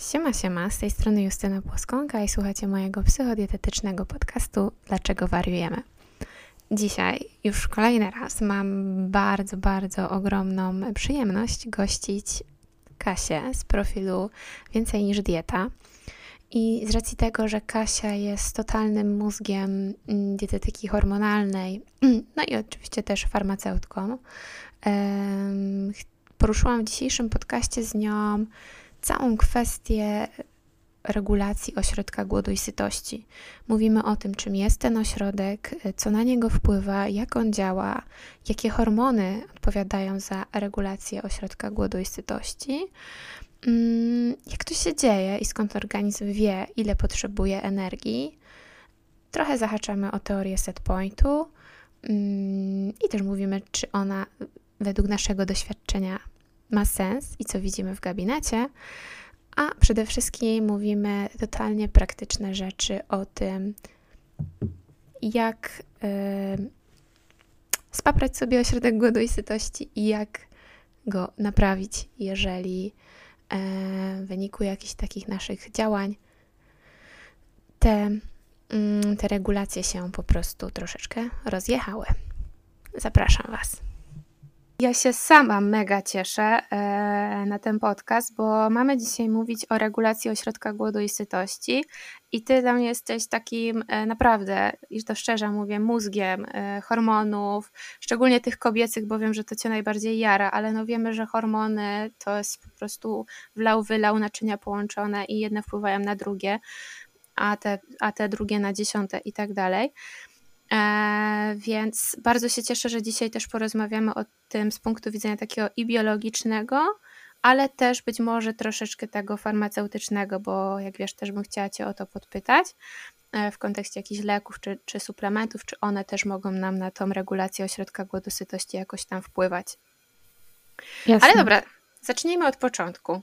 Siema, siema, z tej strony Justyna Płoskonka i słuchacie mojego psychodietetycznego podcastu Dlaczego wariujemy? Dzisiaj już kolejny raz mam bardzo, bardzo ogromną przyjemność gościć Kasię z profilu Więcej niż Dieta. I z racji tego, że Kasia jest totalnym mózgiem mm, dietetyki hormonalnej, no i oczywiście też farmaceutką, poruszyłam w dzisiejszym podcaście z nią całą kwestię regulacji ośrodka głodu i sytości. Mówimy o tym, czym jest ten ośrodek, co na niego wpływa, jak on działa, jakie hormony odpowiadają za regulację ośrodka głodu i sytości, mm, jak to się dzieje i skąd organizm wie, ile potrzebuje energii. Trochę zahaczamy o teorię set pointu mm, i też mówimy, czy ona według naszego doświadczenia ma sens i co widzimy w gabinecie, a przede wszystkim mówimy totalnie praktyczne rzeczy o tym, jak yy, spaprać sobie ośrodek głodu i sytości i jak go naprawić, jeżeli yy, w wyniku jakichś takich naszych działań te, yy, te regulacje się po prostu troszeczkę rozjechały. Zapraszam Was. Ja się sama mega cieszę e, na ten podcast, bo mamy dzisiaj mówić o regulacji ośrodka głodu i sytości. I ty mnie jesteś takim e, naprawdę, i to szczerze mówię, mózgiem e, hormonów, szczególnie tych kobiecych, bo wiem, że to cię najbardziej jara, ale no wiemy, że hormony to jest po prostu wlał, wylał, naczynia połączone i jedne wpływają na drugie, a te, a te drugie na dziesiąte i tak dalej. E, więc bardzo się cieszę, że dzisiaj też porozmawiamy o tym z punktu widzenia takiego i biologicznego, ale też być może troszeczkę tego farmaceutycznego, bo jak wiesz, też bym chciała Cię o to podpytać e, w kontekście jakichś leków czy, czy suplementów, czy one też mogą nam na tą regulację ośrodka głodu sytości jakoś tam wpływać. Jasne. Ale dobra, zacznijmy od początku.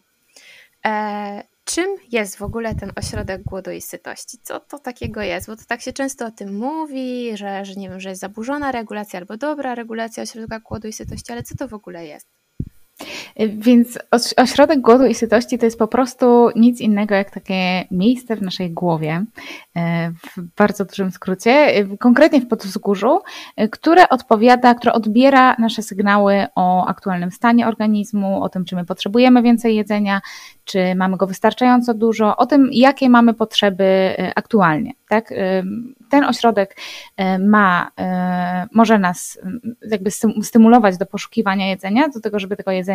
Czym jest w ogóle ten ośrodek głodu i sytości? Co to takiego jest? Bo to tak się często o tym mówi, że, że nie wiem, że jest zaburzona regulacja albo dobra regulacja ośrodka głodu i sytości, ale co to w ogóle jest? Więc ośrodek głodu i sytości to jest po prostu nic innego jak takie miejsce w naszej głowie, e, w bardzo dużym skrócie, e, konkretnie w podzgórzu, e, które odpowiada, które odbiera nasze sygnały o aktualnym stanie organizmu, o tym, czy my potrzebujemy więcej jedzenia, czy mamy go wystarczająco dużo, o tym, jakie mamy potrzeby aktualnie. Tak? Ten ośrodek ma, może nas jakby stymulować do poszukiwania jedzenia, do tego, żeby tego jedzenia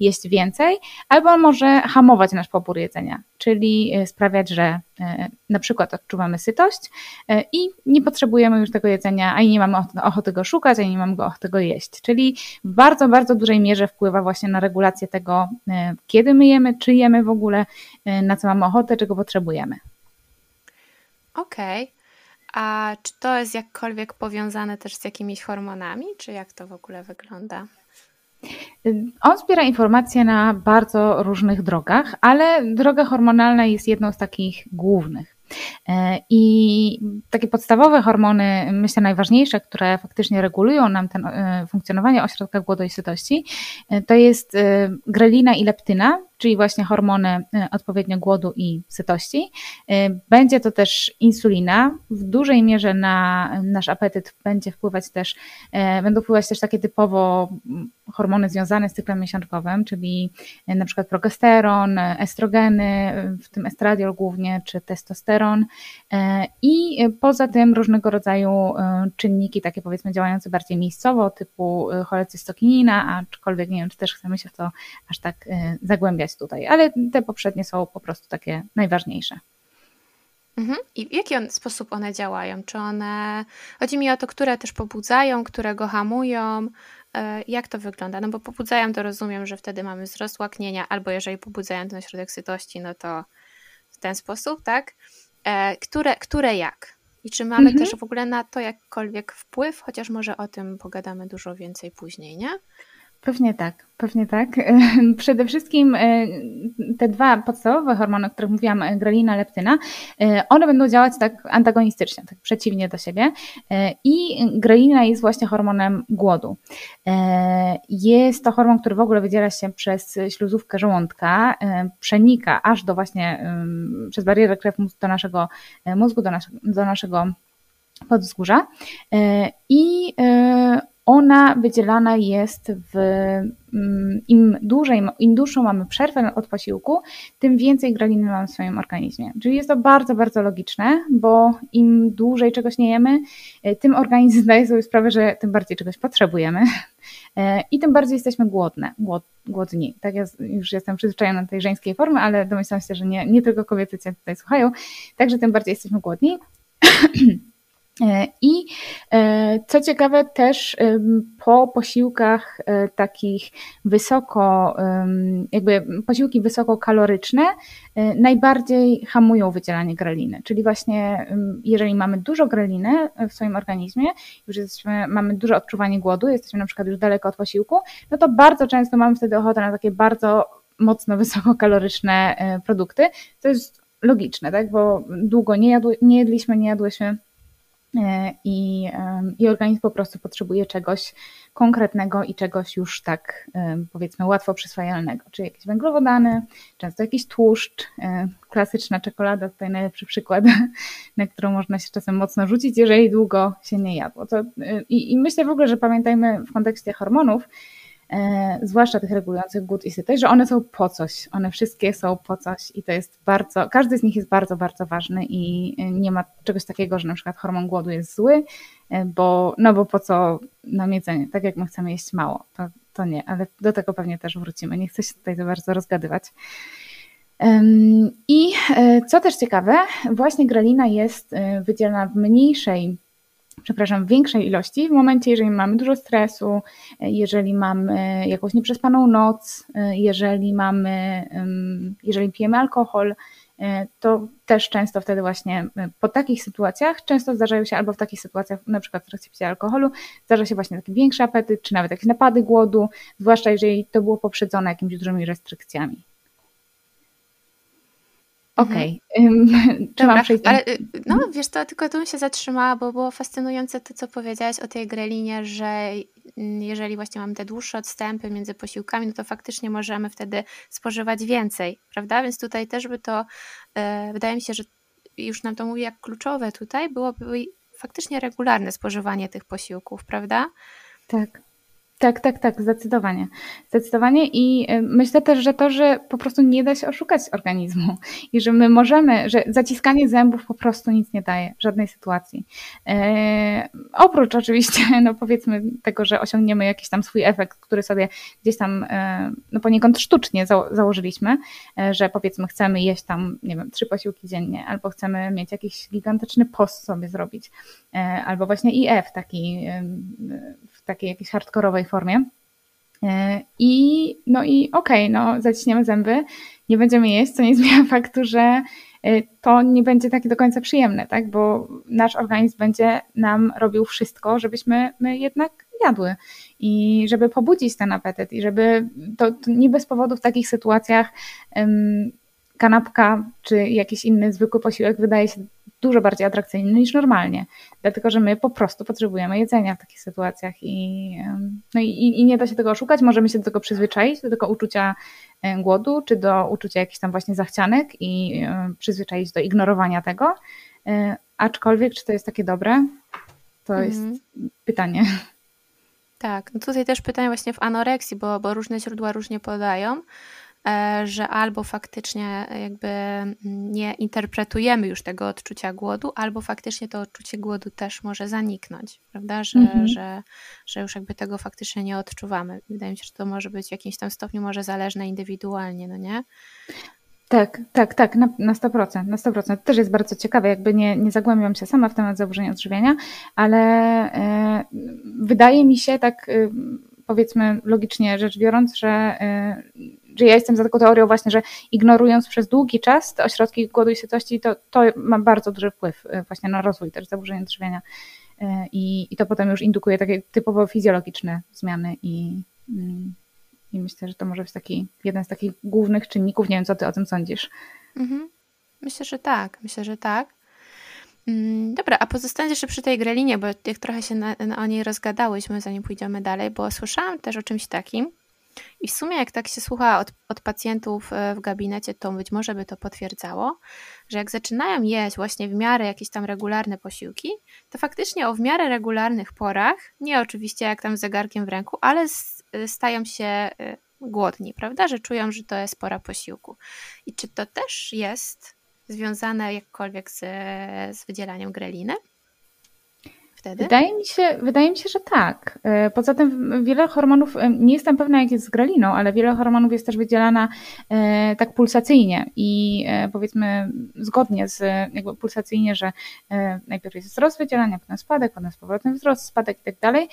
jeść więcej, albo może hamować nasz pobór jedzenia, czyli e, sprawiać, że e, na przykład odczuwamy sytość e, i nie potrzebujemy już tego jedzenia, ani nie mamy ochoty go szukać, ani nie mamy ochoty go jeść. Czyli w bardzo, bardzo dużej mierze wpływa właśnie na regulację tego, kiedy my jemy, czy jemy w ogóle, na co mamy ochotę, czego potrzebujemy. Okej. Okay. A czy to jest jakkolwiek powiązane też z jakimiś hormonami, czy jak to w ogóle wygląda? On zbiera informacje na bardzo różnych drogach, ale droga hormonalna jest jedną z takich głównych. E, I takie podstawowe hormony, myślę najważniejsze, które faktycznie regulują nam ten, e, funkcjonowanie ośrodka głodu i sytości, e, to jest grelina i leptyna, czyli właśnie hormony e, odpowiednio głodu i sytości. E, będzie to też insulina. W dużej mierze na nasz apetyt będzie wpływać też, e, będą wpływać też takie typowo mm, hormony związane z cyklem miesiączkowym, czyli na przykład progesteron, estrogeny, w tym estradiol głównie, czy testosteron. I poza tym różnego rodzaju czynniki, takie powiedzmy działające bardziej miejscowo, typu cholecystokinina, aczkolwiek nie wiem, czy też chcemy się w to aż tak zagłębiać tutaj, ale te poprzednie są po prostu takie najważniejsze. Mhm. I w jaki on, sposób one działają? Czy one, chodzi mi o to, które też pobudzają, które go hamują, e, jak to wygląda? No bo pobudzają to rozumiem, że wtedy mamy wzrost łaknienia, albo jeżeli pobudzają ten środek sytości, no to w ten sposób, tak? E, które, które jak? I czy mamy mhm. też w ogóle na to jakkolwiek wpływ, chociaż może o tym pogadamy dużo więcej później, nie? Pewnie tak, pewnie tak. Przede wszystkim e, te dwa podstawowe hormony, o których mówiłam, e, grelina, leptyna, e, one będą działać tak antagonistycznie, tak przeciwnie do siebie. I grelina jest właśnie hormonem głodu. Jest to hormon, który w ogóle wydziela się przez śluzówkę żołądka, przenika aż do właśnie przez barierę krew do naszego mózgu, do, nas, do naszego podzgórza. I ona wydzielana jest w mm, im dłużej, im dłuższą mamy przerwę od posiłku, tym więcej greliny mamy w swoim organizmie. Czyli jest to bardzo, bardzo logiczne, bo im dłużej czegoś nie jemy, e, tym organizm zdaje sobie sprawę, że tym bardziej czegoś potrzebujemy e, i tym bardziej jesteśmy głodne, głod, głodni. Tak ja już jestem przyzwyczajona do tej żeńskiej formy, ale domyślam się, że nie, nie tylko kobiety cię tutaj słuchają, także tym bardziej jesteśmy głodni. E, I e, co ciekawe, też po posiłkach e, takich wysoko, jakby posiłki wysokokaloryczne, najbardziej hamują wydzielanie greliny. Czyli właśnie, jeżeli mamy dużo greliny w swoim organizmie, już jesteśmy, mamy duże odczuwanie głodu, jesteśmy na przykład już daleko od posiłku, no to bardzo często mamy wtedy ochotę na takie bardzo mocno wysokokaloryczne produkty. To jest logiczne, tak? Bo długo nie, jadły, nie jedliśmy, nie jadłyśmy i, i organizm po prostu potrzebuje czegoś konkretnego i czegoś już tak powiedzmy łatwo przyswajalnego, czyli jakieś węglowodany, często jakiś tłuszcz, e, klasyczna czekolada, tutaj najlepszy przykład, na którą można się czasem mocno rzucić, jeżeli długo się nie jadło. To, e, i, I myślę w ogóle, że pamiętajmy w kontekście hormonów, E, zwłaszcza tych regulujących głód i sytość, że one są po coś. One wszystkie są po coś i to jest bardzo, każdy z nich jest bardzo, bardzo ważny i nie ma czegoś takiego, że na przykład hormon głodu jest zły, e, bo, no bo po co nam jedzenie, tak jak my chcemy jeść mało, to, to nie, ale do tego pewnie też wrócimy. Nie chcę się tutaj za bardzo rozgadywać. I e, co też ciekawe, właśnie grelina jest wydzielana w mniejszej przepraszam, w większej ilości w momencie, jeżeli mamy dużo stresu, jeżeli mamy jakąś nieprzespaną noc, jeżeli mamy, jeżeli pijemy alkohol, to też często wtedy właśnie po takich sytuacjach, często zdarzają się albo w takich sytuacjach, na przykład w trakcie picia alkoholu, zdarza się właśnie taki większy apetyt, czy nawet jakieś napady głodu, zwłaszcza jeżeli to było poprzedzone jakimiś dużymi restrykcjami. Okej. Okay. Czy mam przejść? Ale, y, no wiesz to tylko tu się zatrzymała, bo było fascynujące to, co powiedziałaś o tej grelinie, że jeżeli właśnie mamy te dłuższe odstępy między posiłkami, no to faktycznie możemy wtedy spożywać więcej, prawda? Więc tutaj też by to, e, wydaje mi się, że już nam to mówi jak kluczowe tutaj, byłoby faktycznie regularne spożywanie tych posiłków, prawda? Tak. Tak, tak, tak, zdecydowanie. Zdecydowanie i y, myślę też, że to, że po prostu nie da się oszukać organizmu i że my możemy, że zaciskanie zębów po prostu nic nie daje w żadnej sytuacji. E, oprócz oczywiście, no powiedzmy tego, że osiągniemy jakiś tam swój efekt, który sobie gdzieś tam e, no poniekąd sztucznie za, założyliśmy, e, że powiedzmy chcemy jeść tam, nie wiem, trzy posiłki dziennie, albo chcemy mieć jakiś gigantyczny post sobie zrobić, e, albo właśnie IF taki w takiej jakiejś hardkorowej formie. E, I no i okej, okay, no zaciśniemy zęby, nie będziemy jeść, co nie zmienia faktu, że e, to nie będzie takie do końca przyjemne, tak? Bo nasz organizm będzie nam robił wszystko, żebyśmy my jednak jadły. I żeby pobudzić ten apetyt i żeby to, to nie bez powodu w takich sytuacjach um, kanapka czy jakiś inny zwykły posiłek wydaje się dużo bardziej atrakcyjny niż normalnie, dlatego że my po prostu potrzebujemy jedzenia w takich sytuacjach i, no i, i nie da się tego oszukać, możemy się do tego przyzwyczaić, do tego uczucia głodu, czy do uczucia jakichś tam właśnie zachcianek i przyzwyczaić do ignorowania tego, e, aczkolwiek czy to jest takie dobre, to jest mhm. pytanie. Tak, no tutaj też pytanie właśnie w anoreksji, bo, bo różne źródła różnie podają. E, że albo faktycznie jakby nie interpretujemy już tego odczucia głodu, albo faktycznie to odczucie głodu też może zaniknąć, prawda? Że, mhm. że, że już jakby tego faktycznie nie odczuwamy. Wydaje mi się, że to może być w jakimś tam stopniu może zależne indywidualnie, no nie? Tak, tak, tak, na, na 100%, na 100%. To też jest bardzo ciekawe, jakby nie, nie zagłębiam się sama w temat zaburzeń odżywiania, ale e, wydaje mi się tak, e, powiedzmy logicznie rzecz biorąc, że e, że ja jestem za taką teorią właśnie, że ignorując przez długi czas te ośrodki głodu i sytości, to, to ma bardzo duży wpływ y, właśnie na rozwój też zaburzeń odżywiania y, i, i to potem już indukuje takie typowo fizjologiczne zmiany i, Mm, I myślę, że to może być taki jeden z takich głównych czynników. Nie wiem, co ty o tym sądzisz. Mhm. Myślę, że tak. Myślę, że tak. Mm, dobra, a pozostając jeszcze przy tej grelinie, bo jak trochę się na, na, o niej rozgadałyśmy, zanim pójdziemy dalej, bo słyszałam też o czymś takim i w sumie jak tak się słucha od, od pacjentów e, w gabinecie, to być może by to potwierdzało, że jak zaczynają jeść właśnie w miarę jakieś tam regularne posiłki, to faktycznie o w miarę regularnych porach, nie oczywiście jak tam z zegarkiem w ręku, ale stają się e, głodni, prawda? Że czują, że to jest pora posiłku. I czy to też jest związane jakkolwiek z, z wydzielaniem greliny? Wtedy? Wydaje mi, się, wydaje mi się, że tak. E, poza tym wiele hormonów, e, nie jestem pewna jak jest z greliną, ale wiele hormonów jest też wydzielana e, tak pulsacyjnie i powiedzmy zgodnie z jakby pulsacyjnie, że najpierw jest wzrost wydzielania, potem spadek, potem z powrotem wzrost, spadek i tak dalej.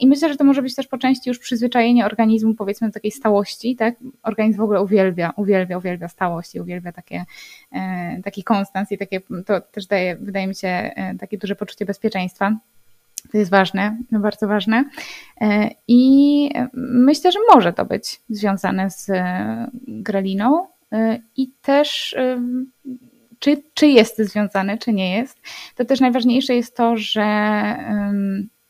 I myślę, że to może być też po części już przyzwyczajenie organizmu powiedzmy do takiej stałości, tak? Organizm w ogóle uwielbia, uwielbia, uwielbia stałość i uwielbia takie, taki konstans i takie, to też daje, wydaje mi się, takie duże poczucie bezpieczeństwa. To jest ważne, bardzo ważne. E, I myślę, że może to być związane z e, greliną e, i też czy, czy jest związane, czy nie jest. To też najważniejsze jest to, że,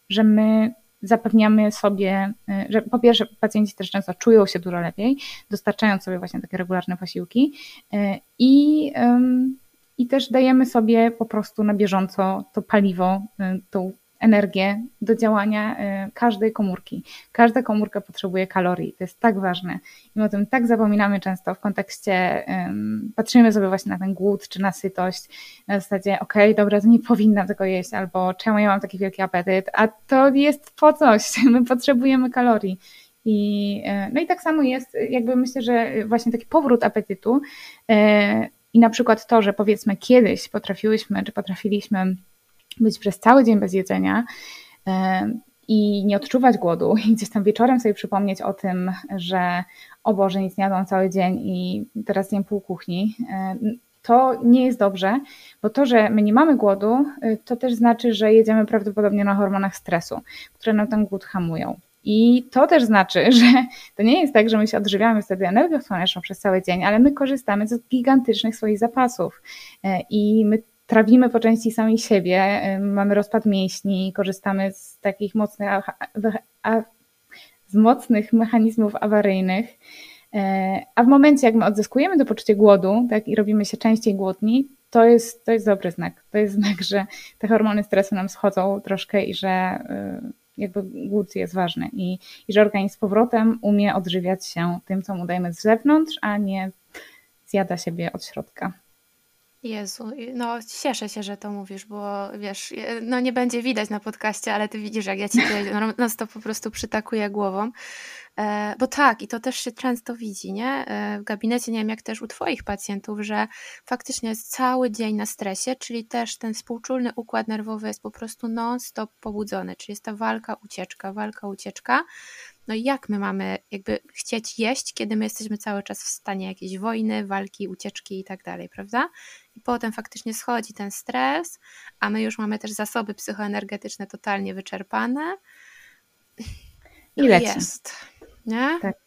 że my zapewniamy sobie, że po pierwsze pacjenci też często czują się dużo lepiej, dostarczając sobie właśnie takie regularne posiłki i, i też dajemy sobie po prostu na bieżąco to paliwo, tą energię do działania y, każdej komórki. Każda komórka potrzebuje kalorii, to jest tak ważne. I my o tym tak zapominamy często w kontekście, patrzymy sobie właśnie na ten głód czy na sytość, na zasadzie, okej, okay, dobra, to nie powinnam tego jeść, albo czemu ja mam taki wielki apetyt, a to jest po coś, my potrzebujemy kalorii. I, y, no i tak samo jest, jakby myślę, że właśnie taki powrót apetytu y, i na przykład to, że powiedzmy kiedyś potrafiłyśmy, czy potrafiliśmy być przez cały dzień bez jedzenia i nie odczuwać głodu i gdzieś tam wieczorem sobie przypomnieć o tym, że o Boże, nic nie jadłam cały dzień i teraz jem pół kuchni, to nie jest dobrze, bo to, że my nie mamy głodu, y, to też znaczy, że jedziemy prawdopodobnie na hormonach stresu, które nam ten głód hamują. I to też znaczy, że to nie jest tak, że my się odżywiamy wtedy energią słoneczną przez cały dzień, ale my korzystamy z gigantycznych swoich zapasów e, i my trawimy po części sami siebie, mamy rozpad mięśni, korzystamy z takich mocnych, z mocnych mechanizmów awaryjnych. E, a w momencie, jak my odzyskujemy to poczucie głodu tak, i robimy się częściej głodni, to jest, to jest dobry znak. To jest znak, że te hormony stresu nam schodzą troszkę i że e, jakby głód jest ważny i, i że organizm z powrotem umie odżywiać się tym, co mu dajemy z zewnątrz, a nie zjada siebie od środka. Jezu, no cieszę się, że to mówisz, bo wiesz, no nie będzie widać na podcaście, ale ty widzisz, jak ja ci no to po prostu przytakuję głową. E, bo tak, i to też się często widzi, nie? E, w gabinecie, nie wiem, jak też u Twoich pacjentów, że faktycznie jest cały dzień na stresie, czyli też ten współczulny układ nerwowy jest po prostu non-stop pobudzony, czyli jest ta walka, ucieczka, walka, ucieczka. No i jak my mamy jakby chcieć jeść, kiedy my jesteśmy cały czas w stanie jakiejś wojny, walki, ucieczki i tak dalej, prawda? I potem faktycznie schodzi ten stres, a my już mamy też zasoby psychoenergetyczne totalnie wyczerpane. I leci. Jest. Nie? Tak.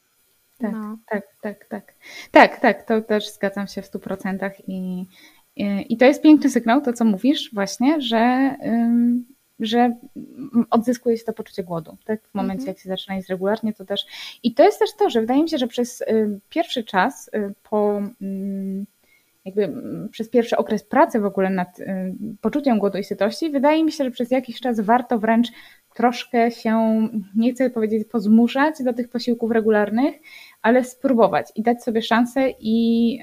Tak, no. tak, tak, tak. Tak, tak, to też zgadzam się w stu procentach i, i, i to jest piękny sygnał, to co mówisz właśnie, że że odzyskuje się to poczucie głodu. Tak? W momencie, mhm. jak się zaczyna jeść regularnie, to też. I to jest też to, że wydaje mi się, że przez y, pierwszy czas y, po. Y, jakby mm, przez pierwszy okres pracy w ogóle nad y, poczuciem głodu i sytości, wydaje mi się, że przez jakiś czas warto wręcz troszkę się, nie chcę powiedzieć pozmuszać do tych posiłków regularnych, ale spróbować i dać sobie szansę i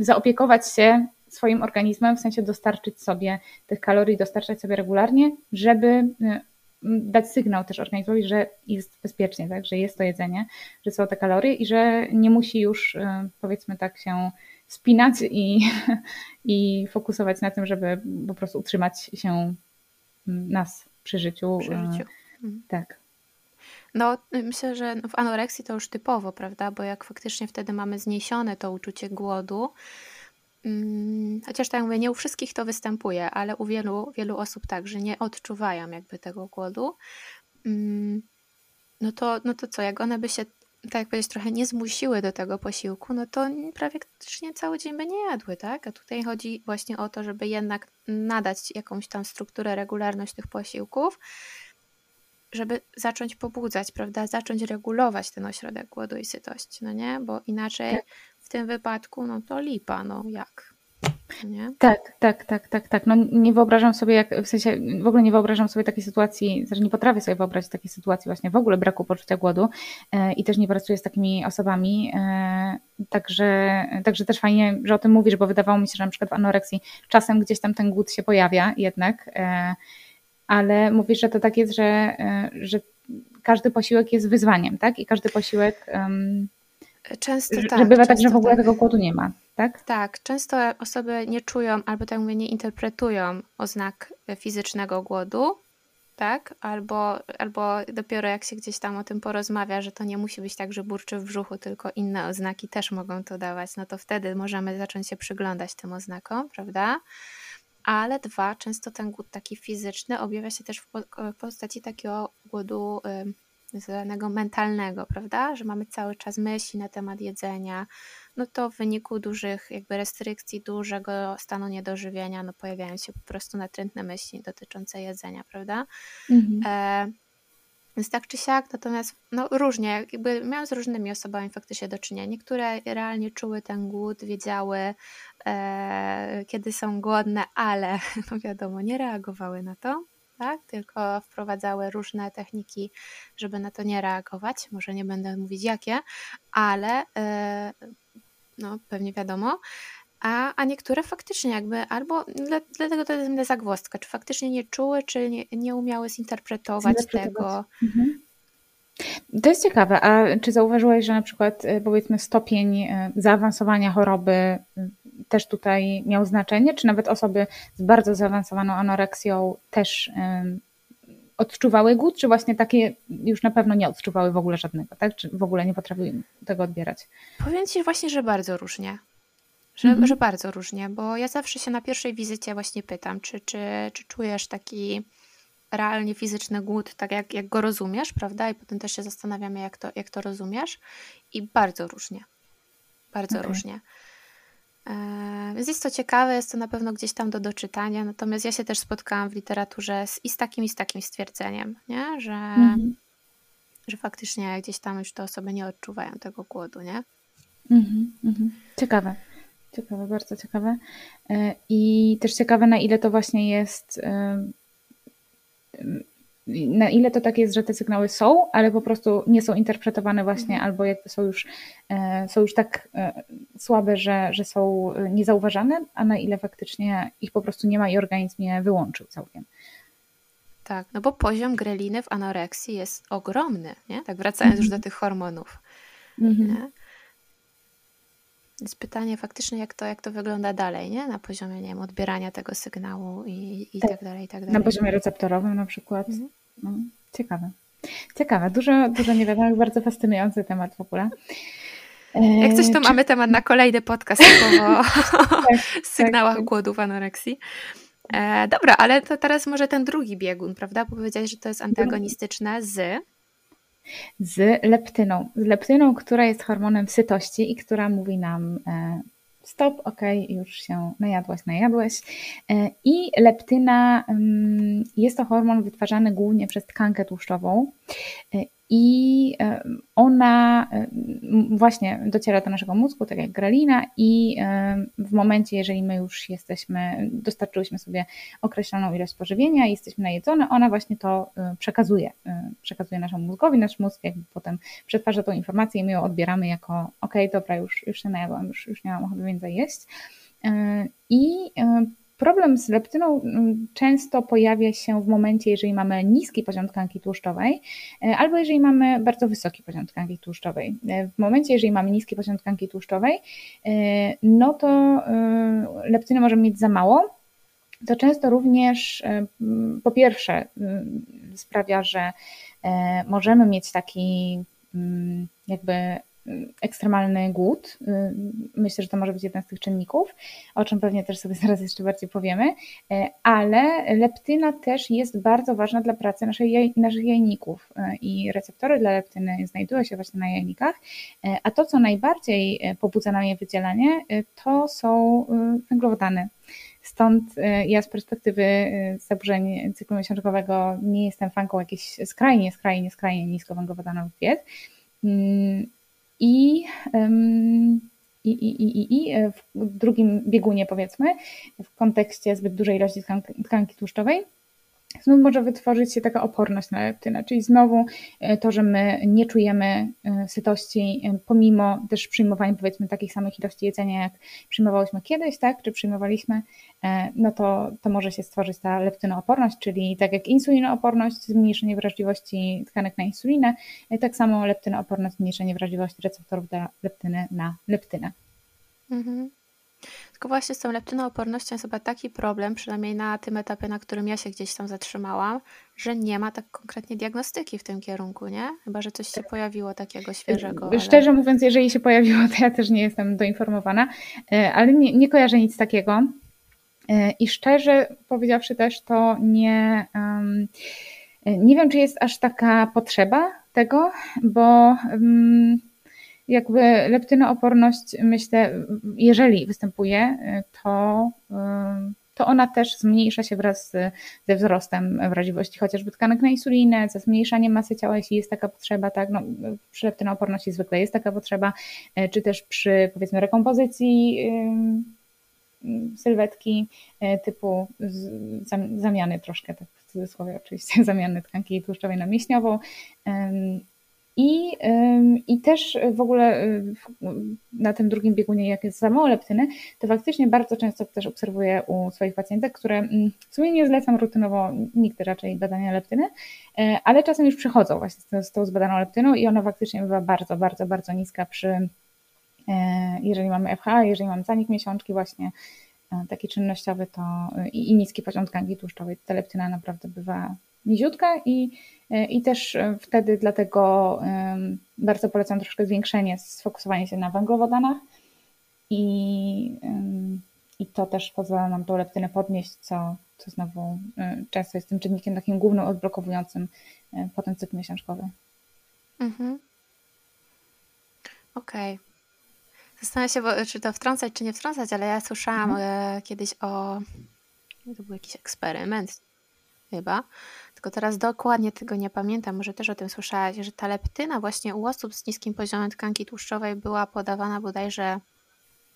zaopiekować się swoim organizmem, w sensie dostarczyć sobie tych kalorii, dostarczać sobie regularnie, żeby y, dać sygnał też organizmowi, że jest bezpiecznie, tak, że jest to jedzenie, że są te kalorie i że nie musi już y, powiedzmy tak się spinać i, i fokusować na tym, żeby po prostu utrzymać się nas przy życiu. Przy życiu. Mhm. Tak. No, myślę, że w anoreksji to już typowo, prawda? Bo jak faktycznie wtedy mamy zniesione to uczucie głodu, chociaż tak mówię, nie u wszystkich to występuje, ale u wielu, wielu osób tak, że nie odczuwają jakby tego głodu. Mm, no to, no to co, jak one by się, tak jak powiedzieć, trochę nie zmusiły do tego posiłku, no to praktycznie cały dzień by nie jadły, tak? A tutaj chodzi właśnie o to, żeby jednak nadać jakąś tam strukturę, regularność tych posiłków, żeby zacząć pobudzać, prawda? Zacząć regulować ten ośrodek głodu i sytości, no nie? Bo inaczej tak. W tym wypadku, no to lipa, no jak? Nie? Tak, tak, tak, tak, tak. No nie wyobrażam sobie, jak w sensie w ogóle nie wyobrażam sobie takiej sytuacji, znaczy nie potrafię sobie wyobrazić takiej sytuacji właśnie w ogóle braku poczucia głodu e, i też nie pracuję z takimi osobami. E, także, także też fajnie, że o tym mówisz, bo wydawało mi się, że na przykład w anoreksji czasem gdzieś tam ten głód się pojawia jednak, e, ale mówisz, że to tak jest, że, że każdy posiłek jest wyzwaniem, tak? I każdy posiłek. Często tak. Że bywa tak, że w ogóle tak. tego głodu nie ma tak? Tak, często osoby nie czują albo tak mówię, nie interpretują oznak fizycznego głodu, tak? Albo, albo dopiero jak się gdzieś tam o tym porozmawia, że to nie musi być tak, że burczy w brzuchu, tylko inne oznaki też mogą to dawać, no to wtedy możemy zacząć się przyglądać tym oznakom, prawda? Ale dwa, często ten głód taki fizyczny objawia się też w postaci takiego głodu zwanego mentalnego, prawda? Że mamy cały czas myśli na temat jedzenia, no to w wyniku dużych jakby restrykcji, dużego stanu niedożywienia, no pojawiają się po prostu natrętne myśli dotyczące jedzenia, prawda? Mhm. E, więc tak czy siak, natomiast no różnie, jakby miałam z różnymi osobami faktycznie do czynienia. Niektóre realnie czuły ten głód, wiedziały, e, kiedy są głodne, ale no wiadomo, nie reagowały na to tak? tylko wprowadzały różne techniki, żeby na to nie reagować. Może nie będę mówić jakie, ale e, no, pewnie wiadomo. A, a niektóre faktycznie jakby albo dlatego to jest zagwozdka, czy faktycznie nie czuły, czy nie, nie umiały zinterpretować, tego. Mhm. To jest ciekawe. A czy zauważyłeś, że na przykład e, powiedzmy stopień e, zaawansowania choroby też tutaj miał znaczenie, czy nawet osoby z bardzo zaawansowaną anoreksją też odczuwały głód, czy właśnie takie już na pewno nie odczuwały w ogóle żadnego, tak? Czy w ogóle nie potrafiły tego odbierać? Powiem Ci właśnie, że bardzo różnie. Że, mhm. że bardzo różnie, bo ja zawsze się na pierwszej wizycie właśnie pytam, czy, czy, czy czujesz taki realnie fizyczny głód, tak jak, jak go rozumiesz, prawda? I potem też się zastanawiamy, jak to, jak to rozumiesz. I bardzo różnie. Bardzo okay. różnie. E, więc jest to ciekawe, jest to na pewno gdzieś tam do doczytania, natomiast ja się też spotkałam w literaturze z, i z takim, i z takim stwierdzeniem, nie? Że, mhm. że faktycznie gdzieś tam już te osoby nie odczuwają tego głodu, nie? Mhm, mhm. Ciekawe. Ciekawe, bardzo ciekawe. E, I też ciekawe, na ile to właśnie jest na ile to tak jest, że te sygnały są, ale po prostu nie są interpretowane właśnie, mhm. albo jakby są już, e, są już tak e, słabe, że, że są niezauważane, a na ile faktycznie ich po prostu nie ma i organizm je wyłączył całkiem. Tak, no bo poziom greliny w anoreksji jest ogromny, nie? Tak wracając mhm. już do tych hormonów. Mhm. Więc pytanie faktycznie, jak to, jak to wygląda dalej, nie? Na poziomie, nie wiem, odbierania tego sygnału i, i tak. tak dalej, i tak dalej. Na poziomie receptorowym na przykład. Mhm. No, ciekawe. Ciekawe. Dużo, dużo niewiadomych, bardzo fascynujący temat w ogóle. Jak coś, to Czy... mamy temat na kolejny podcast o tak, sygnałach tak, głodu w anoreksji. E, dobra, ale to teraz może ten drugi biegun, prawda? Bo powiedziałeś, że to jest antagonistyczne z z leptyną. Z leptyną, która jest hormonem sytości i która mówi nam e, stop, ok, już się najadłaś, najadłeś. E, I leptyna mm, jest to hormon wytwarzany głównie przez tkankę tłuszczową e, i ona właśnie dociera do naszego mózgu, tak jak grelina i w momencie, jeżeli my już jesteśmy, dostarczyłyśmy sobie określoną ilość pożywienia i jesteśmy najedzone, ona właśnie to przekazuje, przekazuje naszemu mózgowi, nasz mózg jakby potem przetwarza tą informację i my ją odbieramy jako ok, dobra, już, już się najadłam, już, już nie mam ochoty więcej jeść. I Problem z leptyną mm, często pojawia się w momencie, jeżeli mamy niski poziom tkanki tłuszczowej, e, albo jeżeli mamy bardzo wysoki poziom tkanki tłuszczowej. E, w momencie, jeżeli mamy niski poziom tkanki tłuszczowej, e, no to leptyny możemy mieć za mało. To często również po pierwsze sprawia, że możemy mieć taki jakby ekstremalny głód. Myślę, że to może być jeden z tych czynników, o czym pewnie też sobie zaraz jeszcze bardziej powiemy, ale leptyna też jest bardzo ważna dla pracy naszej, naszych jajników i receptory dla leptyny znajdują się właśnie na jajnikach, a to, co najbardziej pobudza nam je wydzielanie, to są węglowodany. Stąd ja z perspektywy zaburzeń cyklu miesiączkowego nie jestem fanką jakichś skrajnie, skrajnie, skrajnie niskowęglowodanowych diet. I, i, i, i, I w drugim biegunie, powiedzmy, w kontekście zbyt dużej ilości tkanki tłuszczowej, znów może wytworzyć się taka oporność na leptynę, czyli znowu e, to, że my nie czujemy e, sytości e, pomimo też przyjmowania powiedzmy takich samych ilości jedzenia, jak przyjmowałyśmy kiedyś, tak, czy przyjmowaliśmy, no to, to może się stworzyć ta leptynooporność, czyli tak jak insulinooporność, zmniejszenie wrażliwości tkanek na insulinę, tak samo leptynooporność, zmniejszenie wrażliwości receptorów dla leptyny na leptynę. Mhm. Tylko właśnie z tą leptynoopornością jest chyba taki problem, przynajmniej na tym etapie, na którym ja się gdzieś tam zatrzymałam, że nie ma tak konkretnie diagnostyki w tym kierunku, nie? Chyba, że coś się pojawiło takiego świeżego. Ale... Szczerze mówiąc, jeżeli się pojawiło, to ja też nie jestem doinformowana, e, ale nie, nie kojarzę nic takiego. E, I szczerze powiedziawszy też, to nie, nie wiem, czy jest aż taka potrzeba tego, bo jakby leptynooporność, myślę, jeżeli występuje, to, to ona też zmniejsza się wraz ze wzrostem wrażliwości chociażby tkanek na insulinę, ze zmniejszaniem masy ciała, jeśli jest taka potrzeba, tak, no, przy leptynooporności zwykle jest taka potrzeba, czy też przy powiedzmy rekompozycji sylwetki typu zamiany troszkę, tak w cudzysłowie oczywiście, zamiany tkanki tłuszczowej na mięśniową, i, I też w ogóle y, na tym drugim biegunie, jak jest za mało leptyny, to faktycznie bardzo często też obserwuję u swoich pacjentek, które mm, w sumie nie zlecam rutynowo nigdy raczej badania leptyny, e, ale czasem już przychodzą właśnie z, tą zbadaną leptyną i ona faktycznie bywa bardzo, bardzo, bardzo niska przy, e, jeżeli mamy FH, jeżeli mamy zanik miesiączki właśnie, taki czynnościowy, to i, i niski poziom tkanki tłuszczowej, ta leptyna naprawdę bywa niziutka i, i też e, wtedy dlatego bardzo polecam troszkę zwiększenie, sfokusowanie się na węglowodanach i, i to też pozwala nam tą leptynę podnieść, co, co znowu e, często jest tym czynnikiem takim głównym odblokowującym potem cykl miesiączkowy. Mhm. Okej. Okay. Zastanawiam się, bo, czy to wtrącać, czy nie wtrącać, ale ja słyszałam mhm. kiedyś o. To był jakiś eksperyment, chyba, tylko teraz dokładnie tego nie pamiętam, może też o tym słyszałaś, że ta leptyna właśnie u osób z niskim poziomem tkanki tłuszczowej była podawana bodajże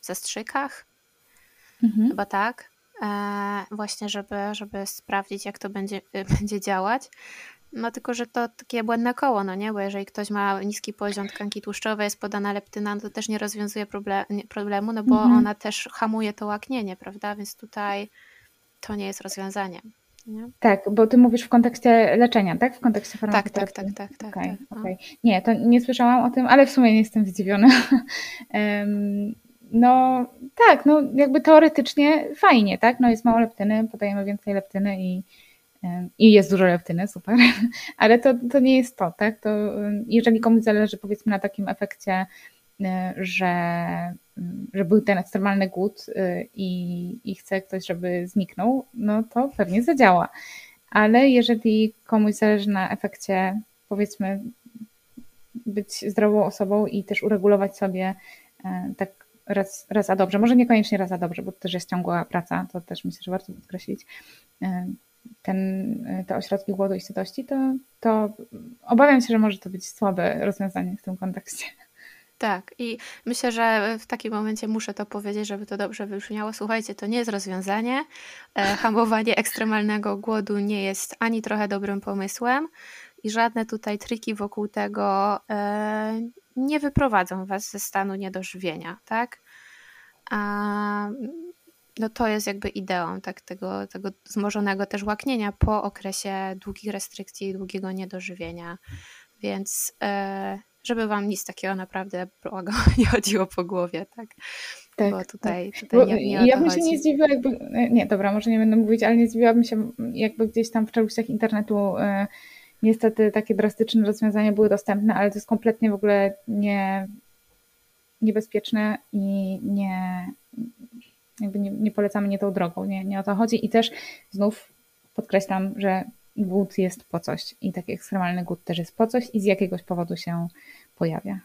w zastrzykach, mhm. chyba tak, e, właśnie żeby, żeby sprawdzić jak to będzie, będzie działać. No tylko, że to takie błędne koło, no nie? Bo jeżeli ktoś ma niski poziom tkanki tłuszczowej, jest podana leptyna, no to też nie rozwiązuje problem, problemu, no bo mhm. ona też hamuje to łaknienie, prawda? Więc tutaj to nie jest rozwiązaniem. Nie? Tak, bo ty mówisz w kontekście leczenia, tak? W kontekście farmakoterapii. Tak, tak, tak, tak. Okay, tak, okay. No. Nie, to nie słyszałam o tym, ale w sumie nie jestem zdziwiona. no tak, no jakby teoretycznie fajnie, tak? No jest mało leptyny, podajemy więcej leptyny i, i jest dużo leptyny, super, ale to, to nie jest to, tak? To jeżeli komuś zależy powiedzmy na takim efekcie, że że był ten ekstremalny głód y, i, i chce ktoś, żeby zniknął, no to pewnie zadziała. Ale jeżeli komuś zależy na efekcie, powiedzmy, być zdrową osobą i też uregulować sobie e, tak raz, raz a dobrze, może niekoniecznie raz a dobrze, bo to też jest ciągła praca, to też myślę, że warto podkreślić, e, ten, e, te ośrodki głodu i sytości, to, to obawiam się, że może to być słabe rozwiązanie w tym kontekście. Tak, i myślę, że w takim momencie muszę to powiedzieć, żeby to dobrze wybrzmiało. Słuchajcie, to nie jest rozwiązanie. E, hamowanie ekstremalnego głodu nie jest ani trochę dobrym pomysłem i żadne tutaj triki wokół tego e, nie wyprowadzą Was ze stanu niedożywienia, tak? A, no to jest jakby ideą tak, tego, tego wzmożonego też łaknienia po okresie długich restrykcji długiego niedożywienia. Więc e, żeby wam nic takiego naprawdę nie chodziło po głowie, tak? Tak, Bo tutaj, tak. tutaj nie, nie Ja bym się nie zdziwiła, jakby, e, nie, dobra, może nie będę mówić, ale nie zdziwiłabym się, jakby gdzieś tam w czeluściach internetu e, niestety takie drastyczne rozwiązania były dostępne, ale to jest kompletnie w ogóle nie, niebezpieczne i nie, jakby nie, nie polecamy nie tą drogą, nie, nie o to chodzi. I też znów podkreślam, że głód jest po coś i taki ekstremalny głód też jest po coś i z jakiegoś powodu się pojawia.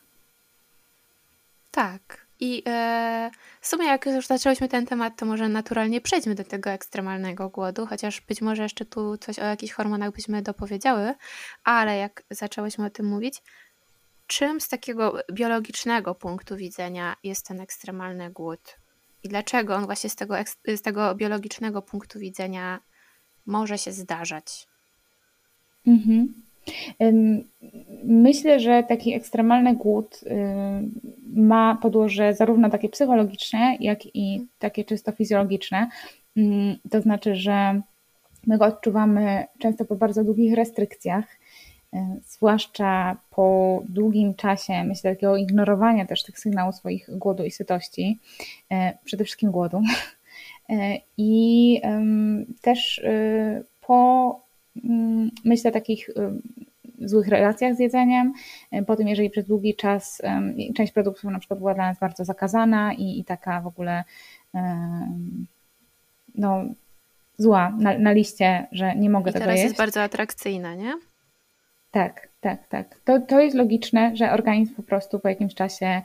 Tak. I e, w sumie, jak już zaczęłyśmy ten temat, to może naturalnie przejdźmy do tego ekstremalnego głodu, chociaż być może jeszcze tu coś o jakichś hormonach byśmy dopowiedziały, ale jak zaczęłyśmy o tym mówić, czym z takiego biologicznego punktu widzenia jest ten ekstremalny głód? I dlaczego on właśnie z tego, z tego biologicznego punktu widzenia może się zdarzać? Mhm. Myślę, że taki ekstremalny głód ma podłoże zarówno takie psychologiczne, jak i takie czysto fizjologiczne. To znaczy, że my go odczuwamy często po bardzo długich restrykcjach, zwłaszcza po długim czasie, myślę, takiego ignorowania też tych sygnałów swoich głodu i sytości, przede wszystkim głodu. I też po Mm, myślę o takich złych relacjach z jedzeniem. Po tym, jeżeli przez długi czas część produktów na przykład była dla nas bardzo zakazana i, i taka w ogóle no, zła na, na liście, że nie mogę I tego teraz jeść. jest bardzo atrakcyjna, nie? Tak, tak, tak. To, to jest logiczne, że organizm po prostu po jakimś czasie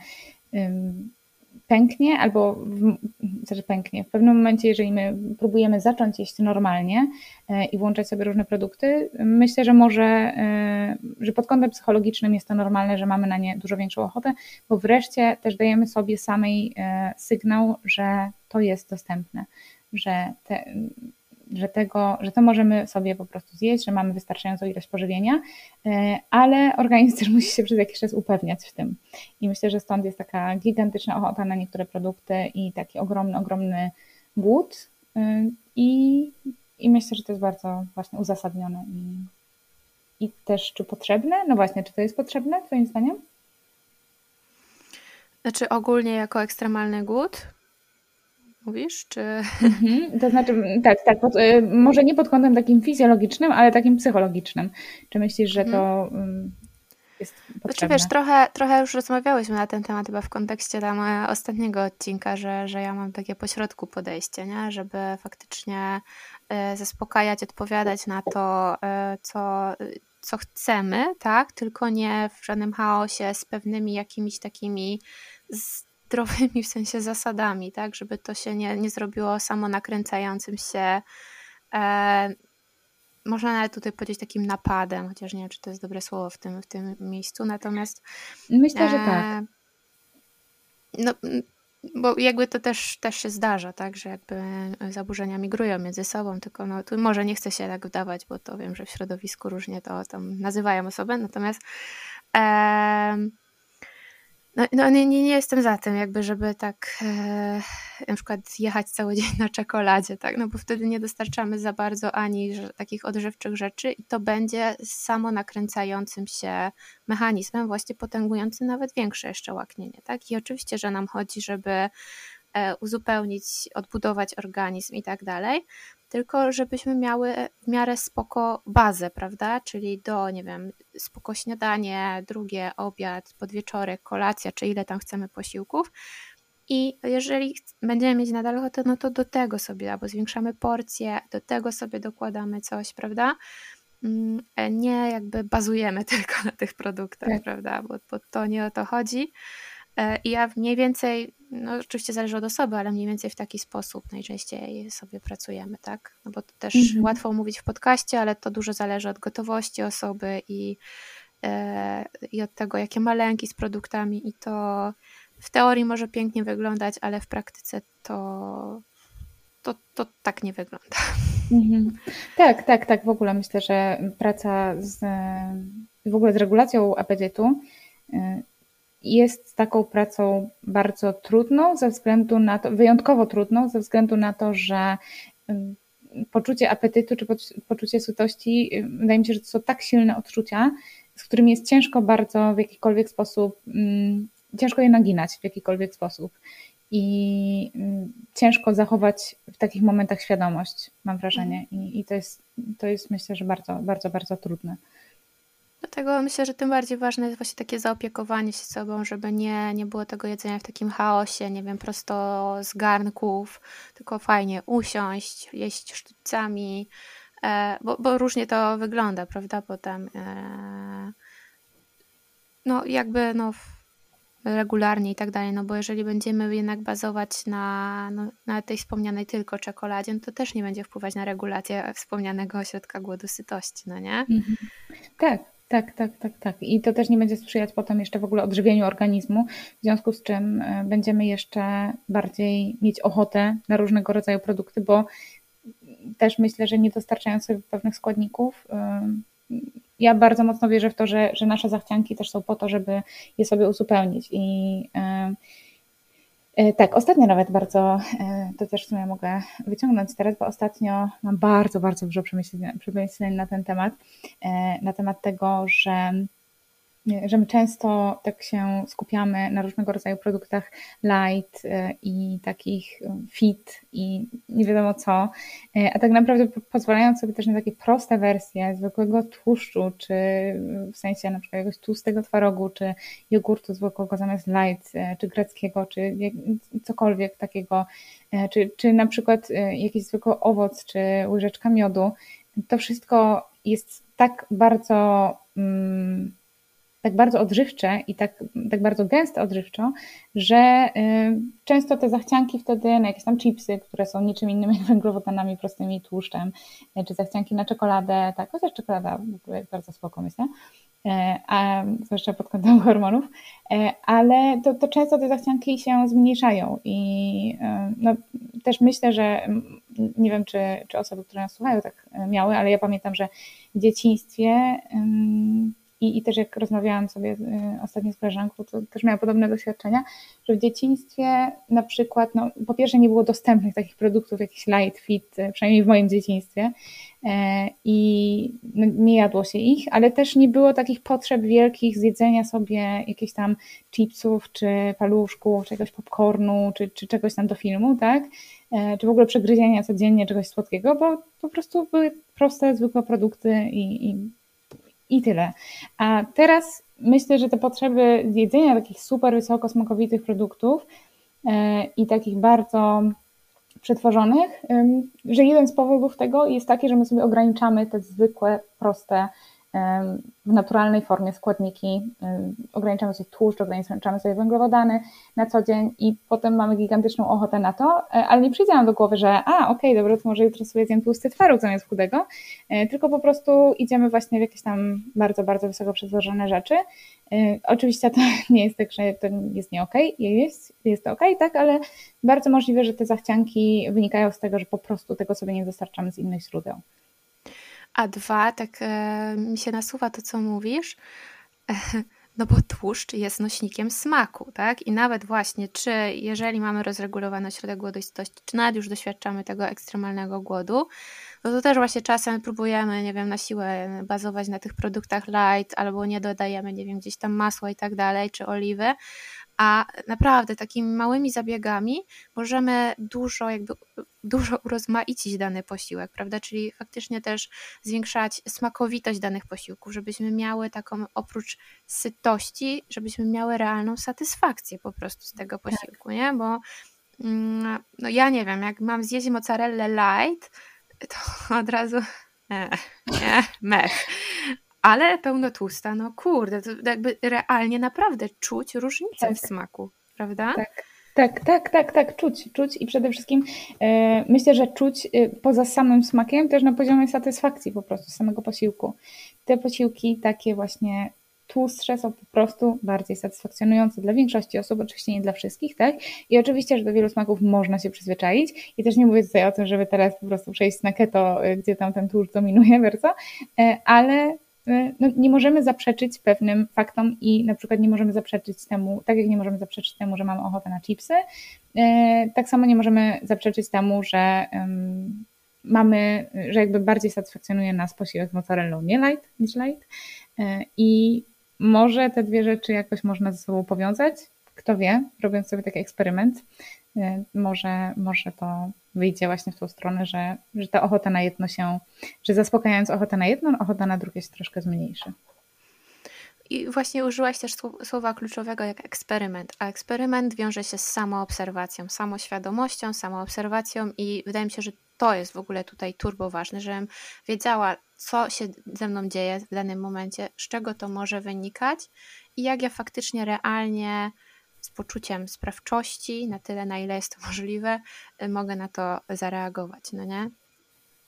pęknie albo w, znaczy pęknie. W pewnym momencie, jeżeli my próbujemy zacząć jeść normalnie e, i włączać sobie różne produkty, myślę, że może, e, że pod kątem psychologicznym jest to normalne, że mamy na nie dużo większą ochotę, bo wreszcie też dajemy sobie samej e, sygnał, że to jest dostępne, że te, że, tego, że to możemy sobie po prostu zjeść, że mamy wystarczającą ilość pożywienia, e, ale organizm też musi się przez jakiś czas upewniać w tym. I myślę, że stąd jest taka gigantyczna ochota na niektóre produkty i taki ogromny, ogromny głód. E, I, i myślę, że to jest bardzo właśnie uzasadnione i, i też czy potrzebne? No właśnie, czy to jest potrzebne Twoim zdaniem? Znaczy ogólnie jako ekstremalny głód? Mówisz, czy... Mhm, to znaczy, tak, tak, pod, y, może nie pod kątem takim fizjologicznym, ale takim psychologicznym. Czy myślisz, że to mhm. jest potrzebne? Znaczy, wiesz, trochę, trochę już rozmawiałyśmy na ten temat chyba w kontekście tam e, ostatniego odcinka, że, że ja mam takie pośrodku podejście, nie? żeby faktycznie e, zaspokajać, odpowiadać na to, e, co, co chcemy, tak? Tylko nie w żadnym chaosie z pewnymi jakimiś takimi zdrowymi w sensie zasadami, tak, żeby to się nie, nie zrobiło samo nakręcającym się e, można nawet tutaj powiedzieć takim napadem, chociaż nie wiem, czy to jest dobre słowo w tym, w tym miejscu, natomiast myślę, że tak. E, no, bo jakby to też, też się zdarza, tak, że jakby zaburzenia migrują między sobą, tylko no, tu może nie chcę się tak wdawać, bo to wiem, że w środowisku różnie to tam nazywają osobę, natomiast e, no, no nie, nie, jestem za tym, jakby, żeby tak e, na przykład jechać cały dzień na czekoladzie, tak? No bo wtedy nie dostarczamy za bardzo ani takich odżywczych rzeczy i to będzie samo nakręcającym się mechanizmem, właśnie potęgującym nawet większe jeszcze łaknienie, tak? I oczywiście, że nam chodzi, żeby e, uzupełnić, odbudować organizm i tak dalej, tylko żebyśmy miały w miarę spoko bazę, prawda? Czyli do, nie wiem, spoko śniadanie, drugie obiad, podwieczorek, kolacja, czy ile tam chcemy posiłków. I jeżeli będziemy mieć nadal ochotę, no to do tego sobie albo zwiększamy porcje, do tego sobie dokładamy coś, prawda? Mm, e, nie jakby bazujemy tylko na tych produktach, tak. prawda? Bo, bo to nie o to chodzi. E, I ja mniej więcej, no oczywiście zależy od osoby, ale mniej więcej w taki sposób najczęściej sobie pracujemy, tak? No bo to też mhm. łatwo mówić w podcaście, ale to dużo zależy od gotowości osoby i, e, i od tego, jakie ma lęki z produktami i to w teorii może pięknie wyglądać, ale w praktyce to, to, to tak nie wygląda. Mhm. Tak, tak, tak. W ogóle myślę, że praca z, w ogóle z regulacją apetytu y, jest taką pracą bardzo trudną, ze względu na to, wyjątkowo trudną, ze względu na to, że poczucie apetytu czy poczucie sytości, wydaje mi się, że to są tak silne odczucia, z którymi jest ciężko bardzo w jakikolwiek sposób, ciężko je naginać w jakikolwiek sposób. I ciężko zachować w takich momentach świadomość, mam wrażenie. I, i to, jest, to jest myślę, że bardzo, bardzo, bardzo trudne. Dlatego myślę, że tym bardziej ważne jest właśnie takie zaopiekowanie się sobą, żeby nie, nie było tego jedzenia w takim chaosie, nie wiem, prosto z garnków, tylko fajnie usiąść, jeść sztućcami, e, bo, bo różnie to wygląda, prawda, potem. E, no jakby no regularnie i tak dalej, no bo jeżeli będziemy jednak bazować na, no, na tej wspomnianej tylko czekoladzie, no to też nie będzie wpływać na regulację wspomnianego ośrodka głodu sytości, no nie? Mhm. Tak, tak, tak, tak, tak. I to też nie będzie sprzyjać potem jeszcze w ogóle odżywieniu organizmu, w związku z czym e, będziemy jeszcze bardziej mieć ochotę na różnego rodzaju produkty, bo też myślę, że nie dostarczając sobie pewnych składników, ja bardzo mocno wierzę w to, że, że nasze zachcianki też są po to, żeby je sobie uzupełnić. I yy, tak, ostatnio nawet bardzo, yy, to też w sumie mogę wyciągnąć teraz, bo ostatnio mam bardzo, bardzo dużo przemyśleń, przemyśleń na ten temat, yy, na temat tego, że że my często tak się skupiamy na różnego rodzaju produktach light e, i takich e, fit i nie wiadomo co, e, a tak naprawdę pozwalając sobie też na takie proste wersje zwykłego tłuszczu, czy w sensie na przykład jakiegoś tłustego twarogu, czy jogurtu zwykłego zamiast light, czy greckiego, czy cokolwiek takiego, czy, czy na przykład jakiś zwykły owoc, czy łyżeczka miodu, to wszystko jest tak bardzo mm, tak bardzo odżywcze i tak, tak bardzo gęste odżywczo, że y, często te zachcianki wtedy na jakieś tam chipsy, które są niczym innym jak węglowodanami prostymi tłuszczem, y, czy zachcianki na czekoladę, tak, chociaż czekolada w ogóle jest bardzo spoko, myślę, y, a zwłaszcza pod kątem hormonów, ale to, to często te zachcianki się zmniejszają i no, też myślę, że nie wiem, czy, czy osoby, które nas słuchają tak miały, ale ja pamiętam, że w dzieciństwie i, I też jak rozmawiałam sobie y, ostatnio z koleżanką, to też miałam podobne doświadczenia, że w dzieciństwie na przykład, no, po pierwsze nie było dostępnych takich produktów, jakiś light, fit, y, przynajmniej w moim dzieciństwie, e, i no, nie jadło się ich, ale też nie było takich potrzeb wielkich zjedzenia sobie jakichś tam chipsów, czy paluszków, czy jakiegoś popcornu, czy, czy czegoś tam do filmu, tak? E, czy w ogóle przegryzienia codziennie czegoś słodkiego, bo po prostu były proste, zwykłe produkty i, i i tyle. A teraz myślę, że te potrzeby jedzenia takich super wysoko smakowitych produktów e, i takich bardzo przetworzonych, że jeden z powodów tego jest taki, że my sobie ograniczamy te zwykłe, proste w naturalnej formie składniki, ograniczamy sobie tłuszcz, ograniczamy sobie węglowodany na co dzień i potem mamy gigantyczną ochotę na to, e, ale nie przyjdzie nam do głowy, że a, okej, okay, dobra, to może jutro sobie zjem tłusty twaróg zamiast chudego, e, tylko po prostu idziemy właśnie w jakieś tam bardzo, bardzo wysoko przetworzone rzeczy. E, oczywiście to nie jest tak, że to jest nie okej, okay. jest, jest to okej, okay, tak, ale bardzo możliwe, że te zachcianki wynikają z tego, że po prostu tego sobie nie dostarczamy z innych źródeł. A dwa, tak e, mi się nasuwa to, co mówisz, no bo tłuszcz jest nośnikiem smaku, tak? I nawet właśnie, czy jeżeli mamy rozregulowany ośrodek głodoistości, czy nawet już doświadczamy tego ekstremalnego głodu, no to też właśnie czasem próbujemy, nie wiem, na siłę bazować na tych produktach light, albo nie dodajemy, nie wiem, gdzieś tam masła i tak dalej, czy oliwy, a naprawdę takimi małymi zabiegami możemy dużo jakby dużo urozmaicić dany posiłek, prawda? Czyli faktycznie też zwiększać smakowitość danych posiłków, żebyśmy miały taką oprócz sytości, żebyśmy miały realną satysfakcję po prostu z tego tak. posiłku, nie? Bo mm, no ja nie wiem, jak mam zjeść mozzarellę light, to od razu nie, nie, mech ale pełnotłusta, no kurde, to jakby realnie naprawdę czuć różnicę tak. w smaku, prawda? Tak. Tak, tak, tak, tak, czuć, czuć i przede wszystkim e, myślę, że czuć e, poza samym smakiem też na poziomie satysfakcji po prostu samego posiłku. Te posiłki takie właśnie tłustsze są po prostu bardziej satysfakcjonujące dla większości osób, oczywiście nie dla wszystkich, tak? I oczywiście, że do wielu smaków można się przyzwyczaić i też nie mówię tutaj o tym, żeby teraz po prostu przejść na keto, e, gdzie tam ten tłuszcz dominuje bardzo, ale Y, no, nie możemy zaprzeczyć pewnym faktom i na przykład nie możemy zaprzeczyć temu, tak jak nie możemy zaprzeczyć temu, że mamy ochotę na chipsy, y, tak samo nie możemy zaprzeczyć temu, że mamy, że jakby bardziej satysfakcjonuje nas posiłek z mozzarellą nie light niż light. Y, i może te dwie rzeczy jakoś można ze sobą powiązać, kto wie, robiąc sobie taki eksperyment, może, może to wyjdzie właśnie w tą stronę, że, że ta ochota na jedno się, że zaspokajając ochotę na jedno, ochota na drugie się troszkę zmniejszy. i właśnie użyłaś też słowa kluczowego jak eksperyment, a eksperyment wiąże się z samoobserwacją, samoświadomością, samoobserwacją i wydaje mi się, że to jest w ogóle tutaj turbo ważne, żebym wiedziała, co się ze mną dzieje w danym momencie, z czego to może wynikać i jak ja faktycznie realnie z poczuciem sprawczości, na tyle, na ile jest to możliwe, mogę na to zareagować, no nie?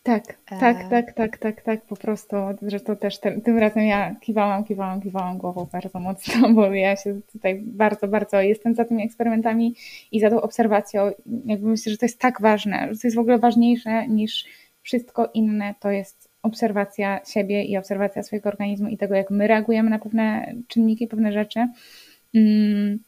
Tak, tak, e. tak, tak, tak, tak, po prostu. Zresztą też te, tym razem ja kiwałam, kiwałam, kiwałam głową bardzo mocno, bo ja się tutaj bardzo, bardzo jestem za tymi eksperymentami i za tą obserwacją. Jakby myślę, że to jest tak ważne, że to jest w ogóle ważniejsze niż wszystko inne, to jest obserwacja siebie i obserwacja swojego organizmu i tego, jak my reagujemy na pewne czynniki, pewne rzeczy. Mm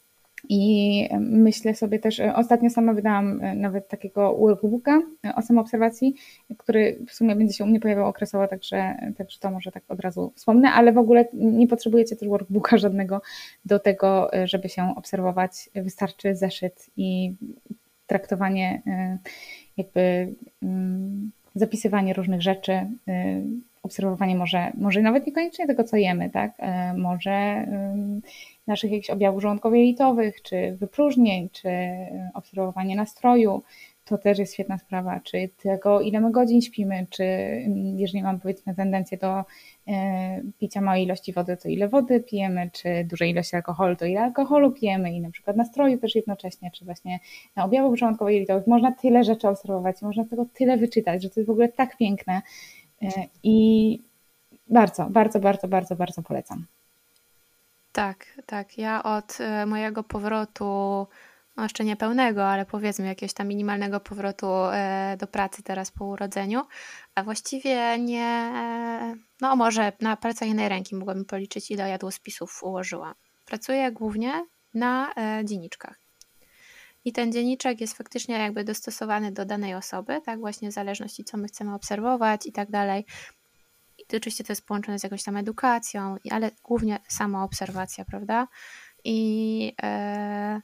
i myślę sobie też, e, ostatnio sama wydałam e, nawet takiego workbooka e, o samoobserwacji, który w sumie będzie się u mnie pojawiał okresowo, także, także to może tak od razu wspomnę, ale w ogóle nie potrzebujecie też workbooka żadnego do tego, żeby się obserwować. Wystarczy zeszyt i traktowanie, jakby mm, zapisywanie różnych rzeczy, obserwowanie może, może nawet niekoniecznie tego, co jemy, tak? Może naszych jakichś objawów żołądkowo-jelitowych, czy wypróżnień, czy e, obserwowanie nastroju, to też jest świetna sprawa, czy tego, ile my godzin śpimy, czy mm, jeżeli mamy powiedzmy tendencję do e, picia małej ilości wody, to ile wody pijemy, czy dużej ilości alkoholu, to ile alkoholu pijemy i na przykład nastroju też jednocześnie, czy właśnie na objawów żołądkowo-jelitowych. Można tyle rzeczy obserwować, można z tego tyle wyczytać, że to jest w ogóle tak piękne e, i bardzo, bardzo, bardzo, bardzo, bardzo polecam. Tak, tak. Ja od e, mojego powrotu, no jeszcze nie pełnego, ale powiedzmy jakiegoś tam minimalnego powrotu e, do pracy teraz po urodzeniu, a właściwie nie, e, no może na palcach jednej ręki mogłabym policzyć, ile jadłospisów ułożyłam. Pracuję głównie na dzienniczkach. I ten dzienniczek jest faktycznie jakby dostosowany do danej osoby, tak, właśnie w zależności co my chcemy obserwować i tak dalej. I oczywiście to jest połączone z jakąś tam edukacją, ale głównie samoobserwacja, prawda? I e,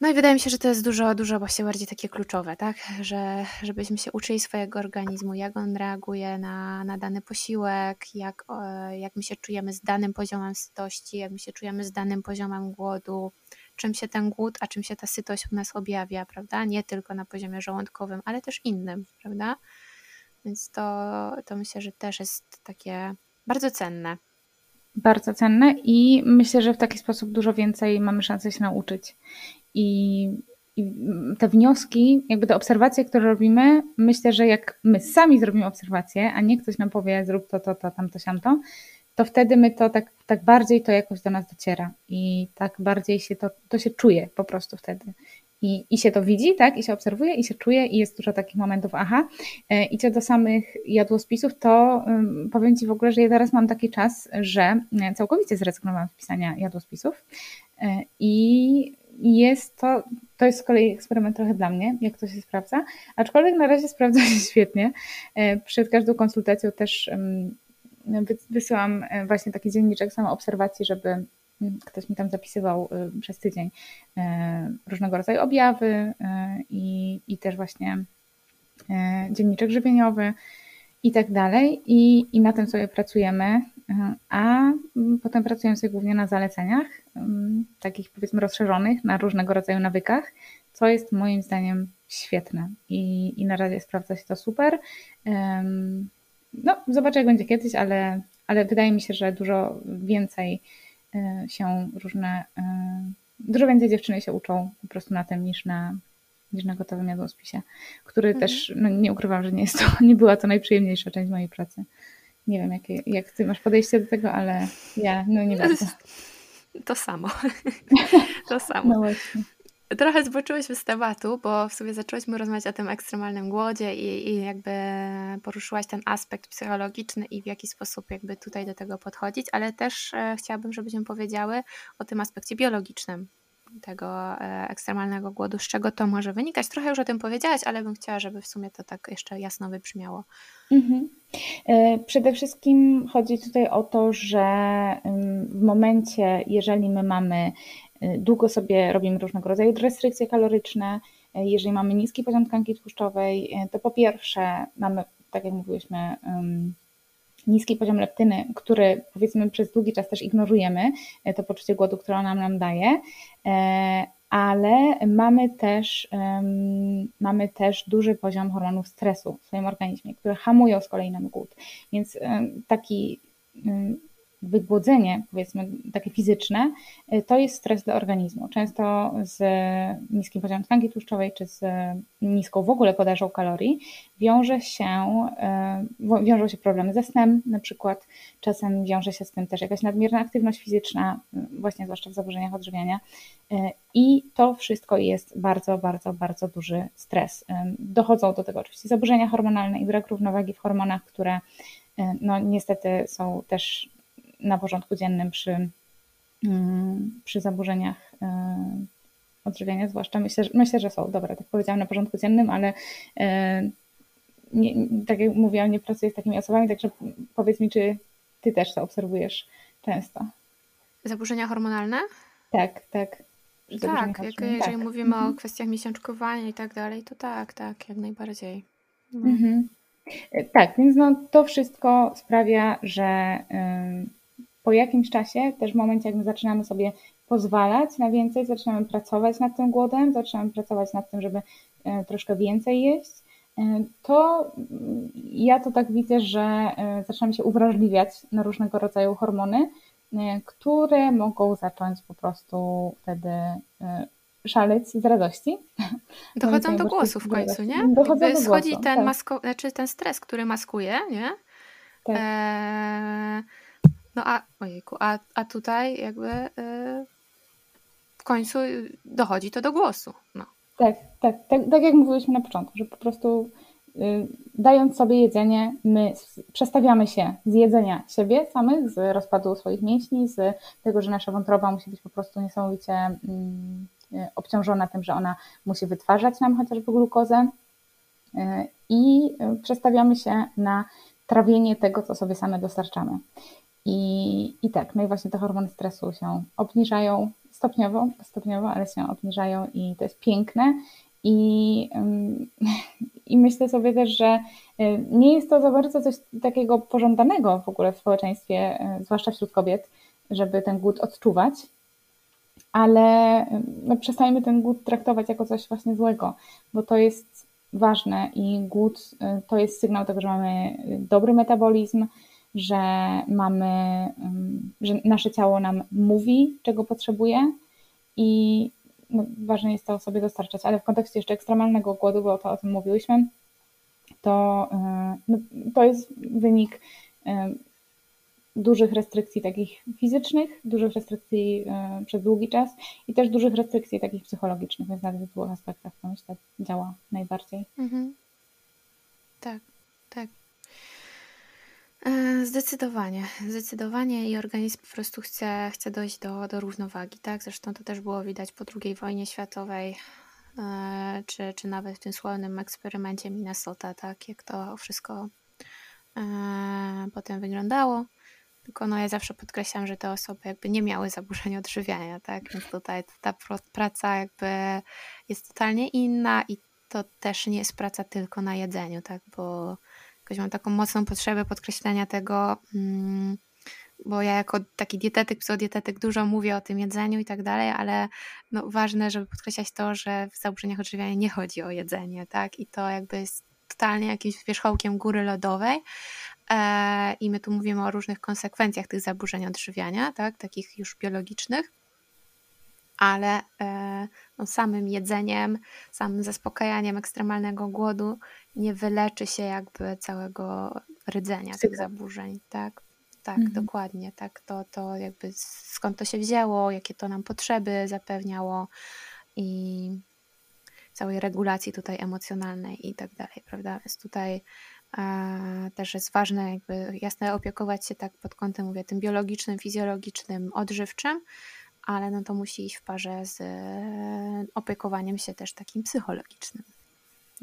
no i wydaje mi się, że to jest dużo, dużo właśnie bardziej takie kluczowe, tak? Że, żebyśmy się uczyli swojego organizmu, jak on reaguje na, na dany posiłek, jak, jak my się czujemy z danym poziomem sytości, jak my się czujemy z danym poziomem głodu, czym się ten głód, a czym się ta sytość u nas objawia, prawda? Nie tylko na poziomie żołądkowym, ale też innym, prawda? Więc to, to myślę, że też jest takie bardzo cenne. Bardzo cenne i myślę, że w taki sposób dużo więcej mamy szansę się nauczyć. I, i te wnioski, jakby te obserwacje, które robimy, myślę, że jak my sami zrobimy obserwacje, a nie ktoś nam powie, zrób to, to, to, tamto, siamto, to wtedy my to tak, tak bardziej to jakoś do nas dociera i tak bardziej się to, to się czuje po prostu wtedy i, i się to widzi, tak, i się obserwuje, i się czuje, i jest dużo takich momentów, aha. E, I co do samych jadłospisów, to powiem Ci w ogóle, że ja teraz mam taki czas, że e, całkowicie zrezygnowałam z pisania jadłospisów e, i jest to, to jest z kolei eksperyment trochę dla mnie, jak to się sprawdza, aczkolwiek na razie sprawdza się świetnie. Przed każdą konsultacją też wysyłam właśnie taki dzienniczek samoobserwacji, żeby ktoś mi tam zapisywał y, przez tydzień y, różnego rodzaju objawy y, i, i też właśnie dzienniczek żywieniowy i tak dalej. I, I na tym sobie pracujemy, a potem pracujemy sobie głównie na zaleceniach, takich powiedzmy rozszerzonych, na różnego rodzaju nawykach, co jest moim zdaniem świetne i, i na razie sprawdza się to super. No, zobaczę jak będzie kiedyś, ale, ale wydaje mi się, że dużo więcej E, się różne, e, dużo więcej dziewczyny się uczą po prostu na tym niż na, niż na gotowym jadłospisie, który mhm. też, no nie ukrywam, że nie jest to, nie była to najprzyjemniejsza część mojej pracy. Nie wiem, jakie, jak ty masz podejście do tego, ale ja no nie bardzo. To samo. To samo. No właśnie. Trochę zboczyłyśmy z tematu, bo w sumie zaczęłyśmy rozmawiać o tym ekstremalnym głodzie i, i, jakby poruszyłaś ten aspekt psychologiczny i w jaki sposób jakby tutaj do tego podchodzić, ale też e, chciałabym, żebyśmy powiedziały o tym aspekcie biologicznym tego e, ekstremalnego głodu, z czego to może wynikać. Trochę już o tym powiedziałaś, ale bym chciała, żeby w sumie to tak jeszcze jasno wybrzmiało. Mhm. E, przede wszystkim chodzi tutaj o to, że w momencie, jeżeli my mamy długo sobie robimy różnego rodzaju restrykcje kaloryczne. Y, jeżeli mamy niski poziom tkanki tłuszczowej, y, to po pierwsze mamy, tak jak mówiłyśmy, niski poziom leptyny, który powiedzmy przez długi czas też ignorujemy, to poczucie głodu, które ona nam daje, ale mamy też, mamy też duży poziom hormonów stresu w swoim organizmie, które hamują z kolei nam głód. Więc taki wygłodzenie, powiedzmy takie fizyczne, y, to jest stres dla organizmu. Często z niskim poziomem tkanki tłuszczowej czy z niską w ogóle podażą kalorii wiąże się, y, wiążą się problemy ze snem na przykład, czasem wiąże się z tym też jakaś nadmierna aktywność fizyczna, y, właśnie zwłaszcza w zaburzeniach odżywiania i to wszystko jest bardzo, bardzo, bardzo duży stres. Dochodzą do tego oczywiście zaburzenia hormonalne i brak równowagi w hormonach, które no niestety są też na porządku dziennym przy, mm, przy zaburzeniach e, odżywiania, zwłaszcza myślę, że, myślę, że są, dobra, tak powiedziałam na porządku dziennym, ale e, nie, tak jak mówiłam, nie pracuję z takimi osobami, także powiedz mi, czy ty też to obserwujesz często? Zaburzenia hormonalne? Tak, tak. Tak, jak, jeżeli tak. mówimy mhm. o kwestiach miesiączkowania i tak dalej, to tak, tak, jak najbardziej. No. Mhm. E, tak, więc no, to wszystko sprawia, że po jakimś czasie, też w momencie, jak my zaczynamy sobie pozwalać na więcej, zaczynamy pracować nad tym głodem, zaczynamy pracować nad tym, żeby e, troszkę więcej jeść, e, to ja to tak widzę, że e, zaczynamy się uwrażliwiać na różnego rodzaju hormony, które mogą zacząć po prostu wtedy szaleć z radości. Dochodzą do głosu w końcu, nie? Dochodzą do schodzi głosu, ten, tak. masko, znaczy ten stres, który maskuje, nie? Tak. No a, ojejku, a, a tutaj jakby yy, w końcu dochodzi to do głosu. No. Tak, tak, tak, tak jak mówiliśmy na początku, że po prostu yy, dając sobie jedzenie, my przestawiamy się z jedzenia siebie samych, z rozpadu swoich mięśni, z tego, że nasza wątroba musi być po prostu niesamowicie yy, obciążona tym, że ona musi wytwarzać nam chociażby glukozę y, i y, przestawiamy się na trawienie tego, co sobie same dostarczamy. I, I tak, no i właśnie te hormony stresu się obniżają stopniowo, stopniowo, ale się obniżają i to jest piękne. I, I myślę sobie też, że y, nie jest to za bardzo coś takiego pożądanego w ogóle w społeczeństwie, y, zwłaszcza wśród kobiet, żeby ten głód odczuwać, ale y, no, ten głód traktować jako coś właśnie złego, bo to jest ważne i głód to jest sygnał tego, że mamy dobry metabolizm, że mamy, że nasze ciało nam mówi, czego potrzebuje i no, ważne jest to sobie dostarczać, ale w kontekście jeszcze ekstremalnego głodu, bo to o tym mówiłyśmy, to, e, no, to jest wynik e, dużych restrykcji takich fizycznych, dużych restrykcji e, przez długi czas i też dużych restrykcji takich psychologicznych, więc na tych dwóch aspektach to myślę działa najbardziej. Mhm. Tak, tak. E, zdecydowanie, zdecydowanie i organizm po prostu chce, chce dojść do, do równowagi, tak? Zresztą to też było widać po II wojnie światowej, e, czy, czy nawet w tym sławnym eksperymencie Minnesota, tak? Jak to wszystko e, potem wyglądało. Tylko no ja zawsze podkreślam, że te osoby jakby nie miały zaburzeń odżywiania, tak? Więc tutaj ta praca jakby jest totalnie inna i to też nie jest praca tylko na jedzeniu, tak? Bo jakoś mam taką mocną potrzebę podkreślenia tego, mm, bo ja jako taki dietetyk, psychodietetyk dużo mówię o tym jedzeniu i tak dalej, ale no ważne, żeby podkreślać to, że w zaburzeniach odżywiania nie chodzi o jedzenie, tak? I to jakby jest totalnie jakimś wierzchołkiem góry lodowej. E, I my tu mówimy o różnych konsekwencjach tych zaburzeń odżywiania, tak? Takich już biologicznych ale e, no, samym jedzeniem, samym zaspokajaniem ekstremalnego głodu nie wyleczy się jakby całego rdzenia tych zaburzeń, tak? Tak, mhm. dokładnie, tak, to, to jakby skąd to się wzięło, jakie to nam potrzeby zapewniało i całej regulacji tutaj emocjonalnej i tak dalej, prawda, więc tutaj e, też jest ważne jakby jasne opiekować się tak pod kątem, mówię, tym biologicznym, fizjologicznym, odżywczym, ale no to musi iść w parze z e, opiekowaniem się też takim psychologicznym.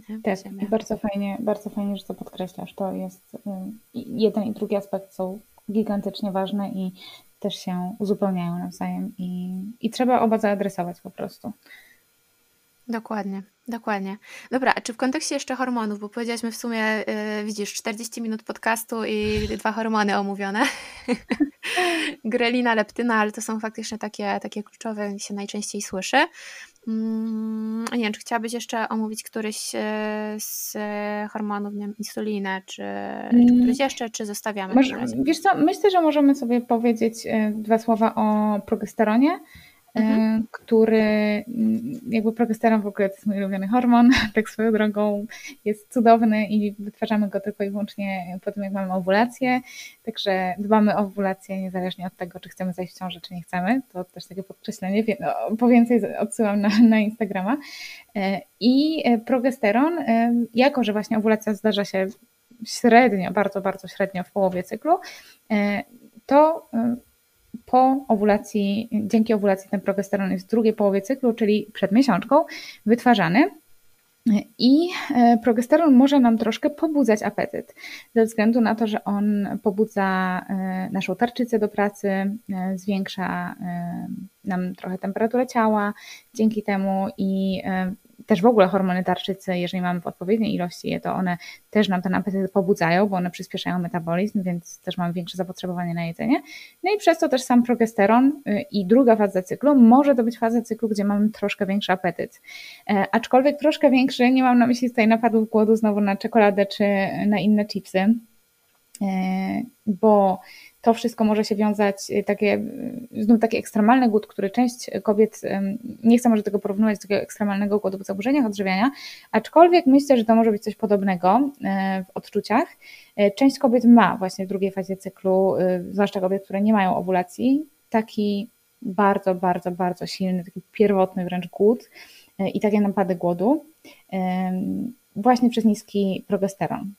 Nie? Tak, bardzo fajnie, bardzo fajnie, że to podkreślasz. To jest jeden i drugi aspekt są gigantycznie ważne i też się uzupełniają nawzajem i, i trzeba oba zaadresować po prostu. Dokładnie, dokładnie. Dobra, a czy w kontekście jeszcze hormonów, bo powiedzieliśmy w sumie, yy, widzisz, 40 minut podcastu i dwa hormony omówione. Grelina, leptyna, ale to są faktycznie takie, takie kluczowe, się najczęściej słyszy. Mm, nie wiem, czy chciałabyś jeszcze omówić któryś e, z hormonów, nie wiem, insulinę, czy, czy mm. któryś jeszcze, czy zostawiamy? Może, wiesz co, myślę, że możemy sobie powiedzieć e, dwa słowa o progesteronie mhm. E, który mm, jakby progesteron w ogóle to jest mój ulubiony hormon, tak swoją drogą jest cudowny i wytwarzamy go tylko i wyłącznie po tym, jak mamy owulację, także dbamy o owulację niezależnie od tego, czy chcemy zajść w ciążę, czy nie chcemy, to też takie podkreślenie, no, po więcej odsyłam na, na Instagrama. E, i e, progesteron, jako że właśnie owulacja zdarza się średnio, bardzo, bardzo średnio w połowie cyklu, to po owulacji, dzięki owulacji ten progesteron jest w drugiej połowie cyklu, czyli przed miesiączką, wytwarzany. I e, progesteron może nam troszkę pobudzać apetyt, ze względu na to, że on pobudza e, naszą tarczycę do pracy, e, zwiększa nam trochę temperaturę ciała dzięki temu i też w ogóle hormony tarczycy, jeżeli mamy w odpowiedniej ilości je, to one też nam ten apetyt pobudzają, bo one przyspieszają metabolizm, więc też mamy większe zapotrzebowanie na jedzenie. No i przez to też sam progesteron y, i druga faza cyklu może to być faza cyklu, gdzie mamy troszkę większy apetyt. E, aczkolwiek troszkę większy, nie mam na myśli tutaj napadów głodu znowu na czekoladę czy na inne chipsy, e, bo to wszystko może się wiązać, y, takie, y, znów taki ekstremalny głód, który część kobiet, nie chcę może tego porównywać do takiego ekstremalnego głodu w zaburzeniach odżywiania, aczkolwiek myślę, że to może być coś podobnego e, w odczuciach. Część kobiet ma właśnie w drugiej fazie cyklu, y, zwłaszcza kobiet, które nie mają owulacji, taki bardzo, bardzo, bardzo silny, taki pierwotny wręcz głód i takie napady głodu właśnie przez niski progesteron.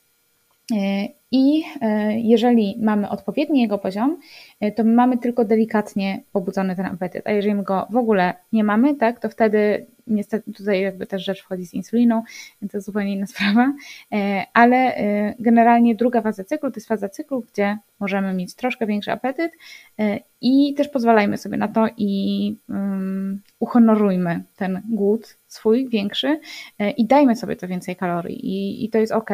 E, I e, jeżeli mamy odpowiedni jego poziom, e, to mamy tylko delikatnie pobudzony ten apetyt. A jeżeli go w ogóle nie mamy, tak, to wtedy niestety tutaj jakby też rzecz wchodzi z insuliną, to zupełnie inna sprawa. Ale generalnie druga faza cyklu to jest faza cyklu, gdzie możemy mieć troszkę większy apetyt i też pozwalajmy sobie na to i um, uhonorujmy ten głód swój większy i dajmy sobie to więcej kalorii i, i to jest ok.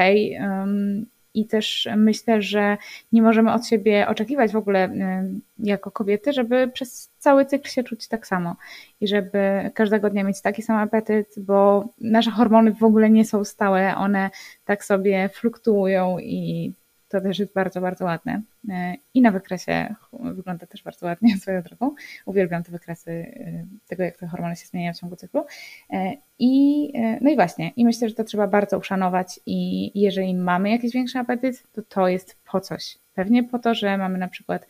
I też myślę, że nie możemy od siebie oczekiwać w ogóle y, jako kobiety, żeby przez cały cykl się czuć tak samo i żeby każdego dnia mieć taki sam apetyt, bo nasze hormony w ogóle nie są stałe, one tak sobie fluktuują i to też jest bardzo, bardzo ładne. E, I na wykresie wygląda też bardzo ładnie swoją drogą. Uwielbiam te wykresy e, tego, jak te hormony się zmieniają w ciągu cyklu. E, I, no i właśnie, i myślę, że to trzeba bardzo uszanować i jeżeli mamy jakiś większy apetyt, to to jest po coś. Pewnie po to, że mamy na przykład,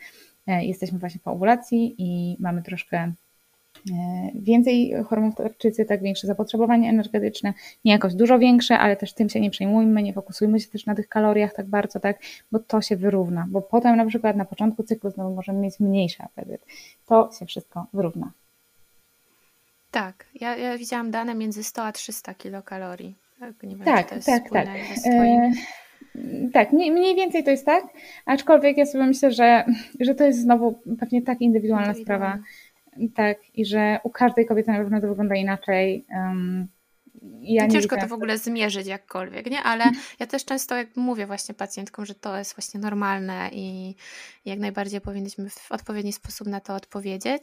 jesteśmy właśnie po ovulacji i mamy troszkę więcej hormonów tarczycy, tak większe zapotrzebowanie energetyczne, nie jakoś dużo większe, ale też tym się nie przejmujmy, nie fokusujmy się też na tych kaloriach tak bardzo, tak, bo to się wyrówna, bo potem na przykład na początku cyklu znowu możemy mieć mniejszy apetyt. To się wszystko wyrówna. Tak, ja, ja widziałam dane między 100 a 300 kilokalorii. Tak, nie wiem, tak, tak. tak. E, tak, mniej, mniej, więcej to jest tak, aczkolwiek ja sobie myślę, że, że to jest znowu pewnie tak indywidualna, indywidualna. sprawa tak, i że u każdej kobiety na pewno to wygląda inaczej. Um, ja Ciężko to w ogóle zmierzyć jakkolwiek, nie? Ale ja też często jak mówię właśnie pacjentkom, że to jest właśnie normalne i jak najbardziej powinniśmy w odpowiedni sposób na to odpowiedzieć.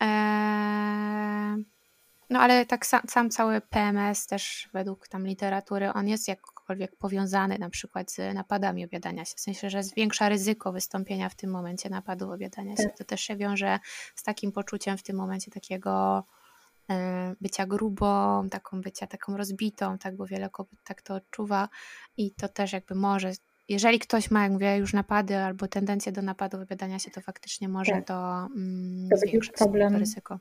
Eee, no ale tak sam, sam, cały PMS też według tam literatury, on jest jakkolwiek powiązany na przykład z napadami obiadania się, w sensie, że zwiększa ryzyko wystąpienia w tym momencie napadu obiadania się. Tak. To też się wiąże z takim poczuciem w tym momencie takiego e, bycia grubą, taką bycia taką rozbitą, tak, bo wiele kobiet tak to odczuwa i to też jakby może jeżeli ktoś ma, jak mówię, już napady albo tendencję do napadu obiadania się, to faktycznie może tak. to, mm, to zwiększyć problem, ryzyko.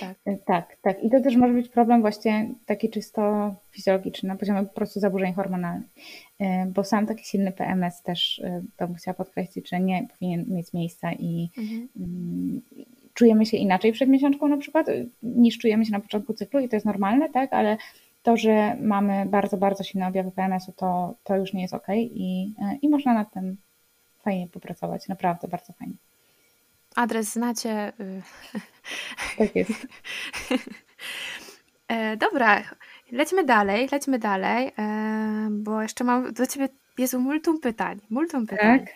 Tak. E, tak, tak. I to też może być problem właśnie taki czysto fizjologiczny, na poziomie po prostu zaburzeń hormonalnych. E, bo sam taki silny PMS też, e, to bym chciała podkreślić, że nie powinien mieć miejsca i mhm. Mm, czujemy się inaczej przed miesiączką na przykład, niż czujemy się na początku cyklu i to jest normalne, tak, ale to, że mamy bardzo, bardzo silne objawy PMS-u, to, to już nie jest ok i, i można nad tym fajnie popracować, naprawdę bardzo fajnie. Adres znacie. Tak jest. E, dobra, lecimy dalej, lecimy dalej, e, bo jeszcze mam do ciebie, Jezu, multum pytań, multum pytań. Tak.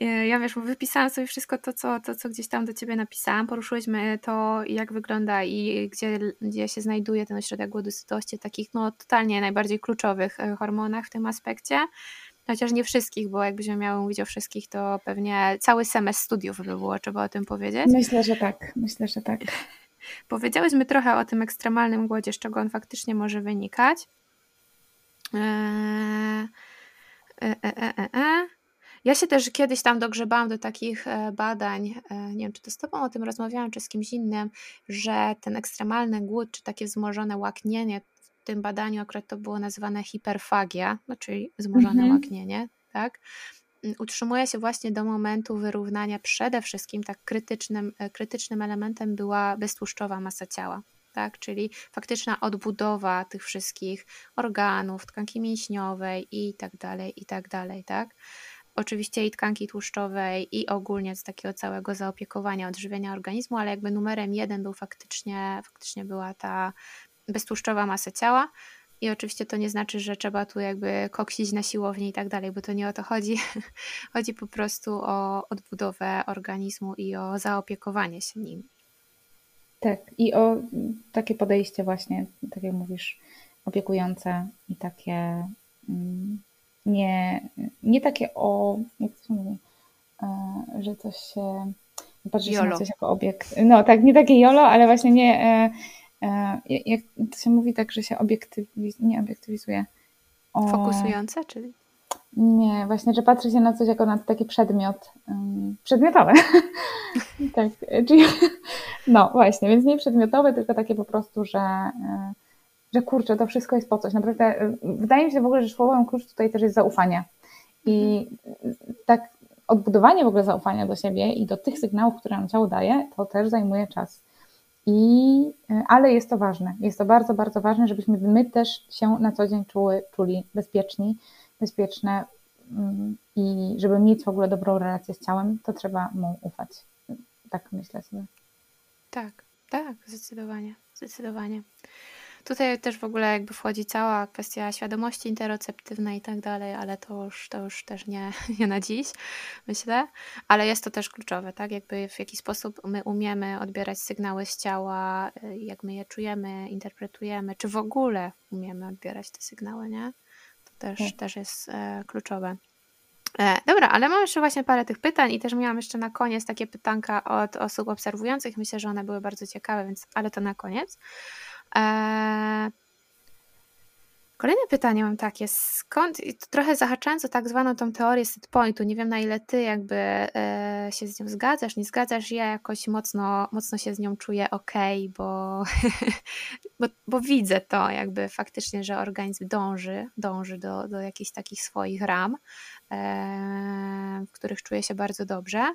E, ja wiesz, wypisałam sobie wszystko to co, to, co gdzieś tam do ciebie napisałam. Poruszyłyśmy to, jak wygląda i gdzie, gdzie się znajduje ten ośrodek głodu sytości, takich no totalnie najbardziej kluczowych hormonach w tym aspekcie. Chociaż nie wszystkich, bo jakbyśmy miały mówić o wszystkich, to pewnie cały semestr studiów by było, trzeba o tym powiedzieć. Myślę, że tak. Myślę, że tak. Powiedziałyśmy trochę o tym ekstremalnym głodzie, z czego on faktycznie może wynikać. Eee, e, e, e, e. Ja się też kiedyś tam dogrzebałam do takich e, badań, e, nie wiem czy to z Tobą o tym rozmawiałam, czy z kimś innym, że ten ekstremalny głód, czy takie wzmożone łaknienie, w tym badaniu akurat to było nazywane hiperfagia, no czyli wzmożone mhm. łaknienie, tak? utrzymuje się właśnie do momentu wyrównania przede wszystkim tak krytycznym, krytycznym elementem była beztłuszczowa masa ciała tak? czyli faktyczna odbudowa tych wszystkich organów, tkanki mięśniowej i tak dalej, i tak dalej, tak? Oczywiście i tkanki tłuszczowej i ogólnie z takiego całego zaopiekowania, odżywienia organizmu, ale jakby numerem jeden był faktycznie, faktycznie była ta beztłuszczowa masa ciała, i oczywiście to nie znaczy, że trzeba tu jakby koksić na siłowni i tak dalej, bo to nie o to chodzi. chodzi po prostu o odbudowę organizmu i o zaopiekowanie się nim. Tak, i o takie podejście właśnie, tak jak mówisz, opiekujące i takie mm, nie, nie takie o, jak to mówi, e, że coś się patrzy się na coś jako obiekt. No tak, nie takie jolo, ale właśnie nie, e, jak to się mówi tak, że się obiektywizuje, nie obiektywizuje. O... Fokusujące, czyli? Nie, właśnie, że patrzy się na coś jako na taki przedmiot, um, przedmiotowe. tak, czyli, no właśnie, więc nie przedmiotowe, tylko takie po prostu, że, e, że kurczę, to wszystko jest po coś. Naprawdę, e, wydaje mi się w ogóle, że słowem klucz tutaj też jest zaufanie. I tak odbudowanie w ogóle zaufania do siebie i do tych sygnałów, które nam ciało daje, to też zajmuje czas. I, e, ale jest to ważne. Jest to bardzo, bardzo ważne, żebyśmy my też się na co dzień czuły, czuli bezpieczni, bezpieczne mm, i żeby mieć w ogóle dobrą relację z ciałem, to trzeba mu ufać. Tak myślę sobie. Tak, tak, zdecydowanie, zdecydowanie. Tutaj też w ogóle jakby wchodzi cała kwestia świadomości interoceptywnej i tak dalej, ale to już, to już też nie, nie na dziś, myślę. Ale jest to też kluczowe, tak? Jakby w jaki sposób my umiemy odbierać sygnały z ciała, jak my je czujemy, interpretujemy, czy w ogóle umiemy odbierać te sygnały, nie? też, tak. też jest e, kluczowe. E, dobra, ale mam jeszcze właśnie parę tych pytań i też miałam jeszcze na koniec takie pytanka od osób obserwujących. Myślę, że one były bardzo ciekawe, więc ale to na koniec. E, Kolejne pytanie mam takie, skąd, trochę zahaczając o tak zwaną tą teorię setpointu, nie wiem na ile ty jakby e, się z nią zgadzasz, nie zgadzasz, ja jakoś mocno, mocno się z nią czuję ok, bo, bo, bo widzę to jakby faktycznie, że organizm dąży, dąży do, do jakichś takich swoich ram, e, w których czuje się bardzo dobrze.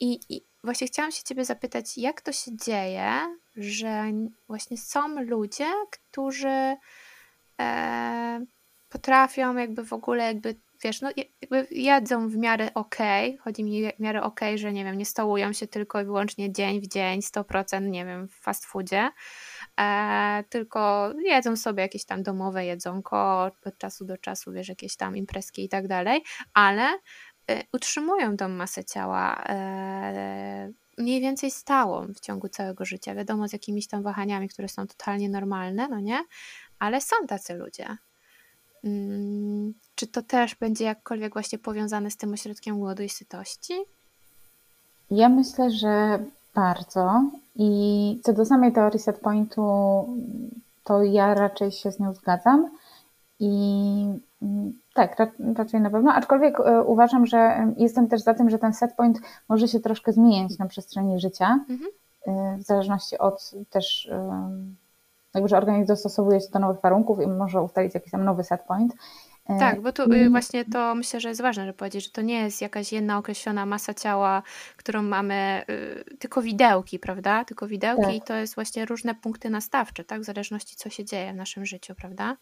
I, I właśnie chciałam się ciebie zapytać, jak to się dzieje, że właśnie są ludzie, którzy e, potrafią jakby w ogóle jakby wiesz, no jakby jedzą w miarę okej, okay. chodzi mi w miarę okej, okay, że nie wiem, nie stołują się tylko i wyłącznie dzień w dzień, 100% nie wiem, w fast foodzie, e, tylko jedzą sobie jakieś tam domowe jedzonko od czasu do czasu, wiesz, jakieś tam imprezki i tak dalej, ale utrzymują tą masę ciała e, mniej więcej stałą w ciągu całego życia. Wiadomo, z jakimiś tam wahaniami, które są totalnie normalne, no nie? Ale są tacy ludzie. Hmm, czy to też będzie jakkolwiek właśnie powiązane z tym ośrodkiem głodu i sytości? Ja myślę, że bardzo. I co do samej teorii setpointu, to ja raczej się z nią zgadzam. I mm, tak, raczej na pewno, aczkolwiek e, uważam, że jestem też za tym, że ten set point może się troszkę zmieniać na przestrzeni życia, mhm. E, w zależności od też, e, jakby, że organizm dostosowuje się do nowych warunków i może ustalić jakiś tam nowy set point. Tak, bo tu y, właśnie to myślę, że jest ważne, żeby powiedzieć, że to nie jest jakaś jedna określona masa ciała, którą mamy, y, tylko widełki, prawda? Tylko widełki tak. i to jest właśnie różne punkty nastawcze, tak? W zależności co się dzieje w naszym życiu, prawda?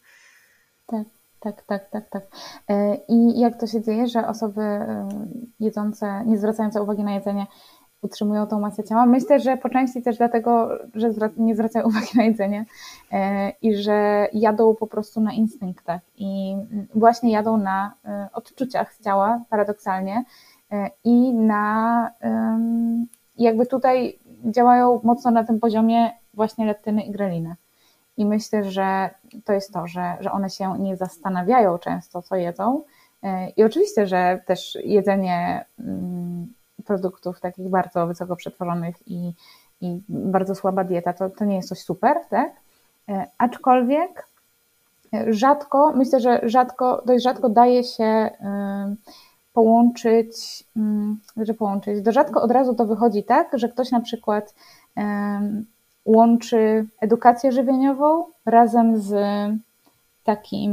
Tak. Tak, tak, tak, tak. E, I jak to się dzieje, że osoby e, jedzące, nie zwracające uwagi na jedzenie, utrzymują tą masę ciała. Myślę, że po części też dlatego, że nie zwracają uwagi na jedzenie e, i że jadą po prostu na instynktach i właśnie jadą na odczuciach ciała, paradoksalnie, i na jakby tutaj działają mocno na tym poziomie właśnie leptyny i greliny. I myślę, że to jest to, że, że one się nie zastanawiają często, co jedzą. I oczywiście, że też jedzenie mm, produktów takich bardzo wysoko przetworzonych i, i bardzo słaba dieta, to, to nie jest coś super, tak? E, aczkolwiek e, rzadko, myślę, że rzadko, dość rzadko daje się e, połączyć, mm, że połączyć, do rzadko od razu to wychodzi tak, że ktoś na przykład łączy edukację żywieniową razem z takim,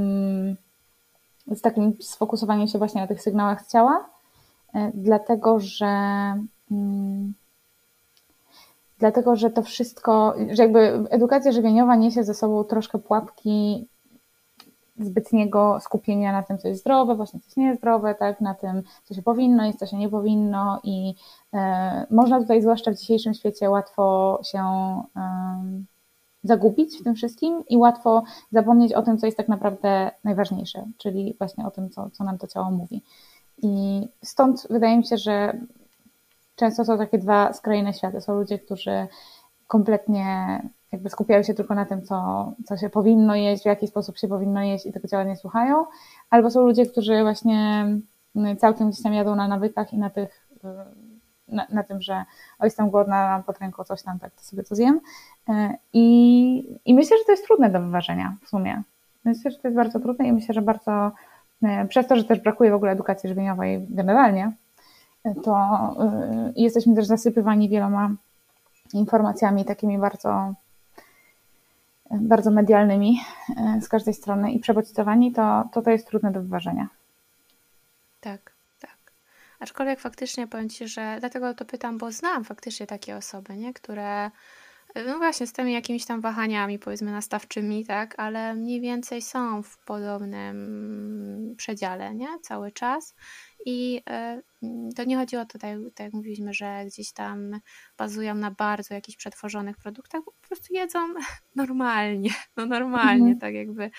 z takim sfokusowaniem się właśnie na tych sygnałach ciała E, dlatego że mm, dlatego, że to wszystko, że jakby edukacja żywieniowa niesie ze sobą troszkę pułapki zbytniego skupienia na tym, co jest zdrowe, właśnie co jest niezdrowe, tak, na tym, co się powinno i co się nie powinno i e, można tutaj, zwłaszcza w dzisiejszym świecie, łatwo się e, zagubić w tym wszystkim i łatwo zapomnieć o tym, co jest tak naprawdę najważniejsze, czyli właśnie o tym, co, co nam to ciało mówi. I stąd wydaje mi się, że często są takie dwa skrajne światy. Są ludzie, którzy kompletnie jakby skupiają się tylko na tym, co, co się powinno jeść, w jaki sposób się powinno jeść i tego ciała nie słuchają, albo są ludzie, którzy właśnie całkiem gdzieś tam jadą na nawykach i na tych, na, na tym, że o jestem głodna, mam pod ręką coś tam, tak to sobie to zjem. I, I myślę, że to jest trudne do wyważenia w sumie. Myślę, że to jest bardzo trudne i myślę, że bardzo E, przez to, że też brakuje w ogóle edukacji żywieniowej generalnie, to jesteśmy też zasypywani wieloma informacjami takimi bardzo, bardzo medialnymi e, z każdej strony i przebodźcowani, to, to to jest trudne do wyważenia. Tak, tak. Aczkolwiek faktycznie powiem Ci, że dlatego to pytam, bo znam faktycznie takie osoby, nie? które no właśnie, z tymi jakimiś tam wahaniami, powiedzmy, nastawczymi, tak, ale mniej więcej są w podobnym przedziale, nie? Cały czas. I e, to nie chodzi o to, tak, tak jak mówiliśmy, że gdzieś tam bazują na bardzo jakichś przetworzonych produktach, po prostu jedzą normalnie, no normalnie, mhm. tak jakby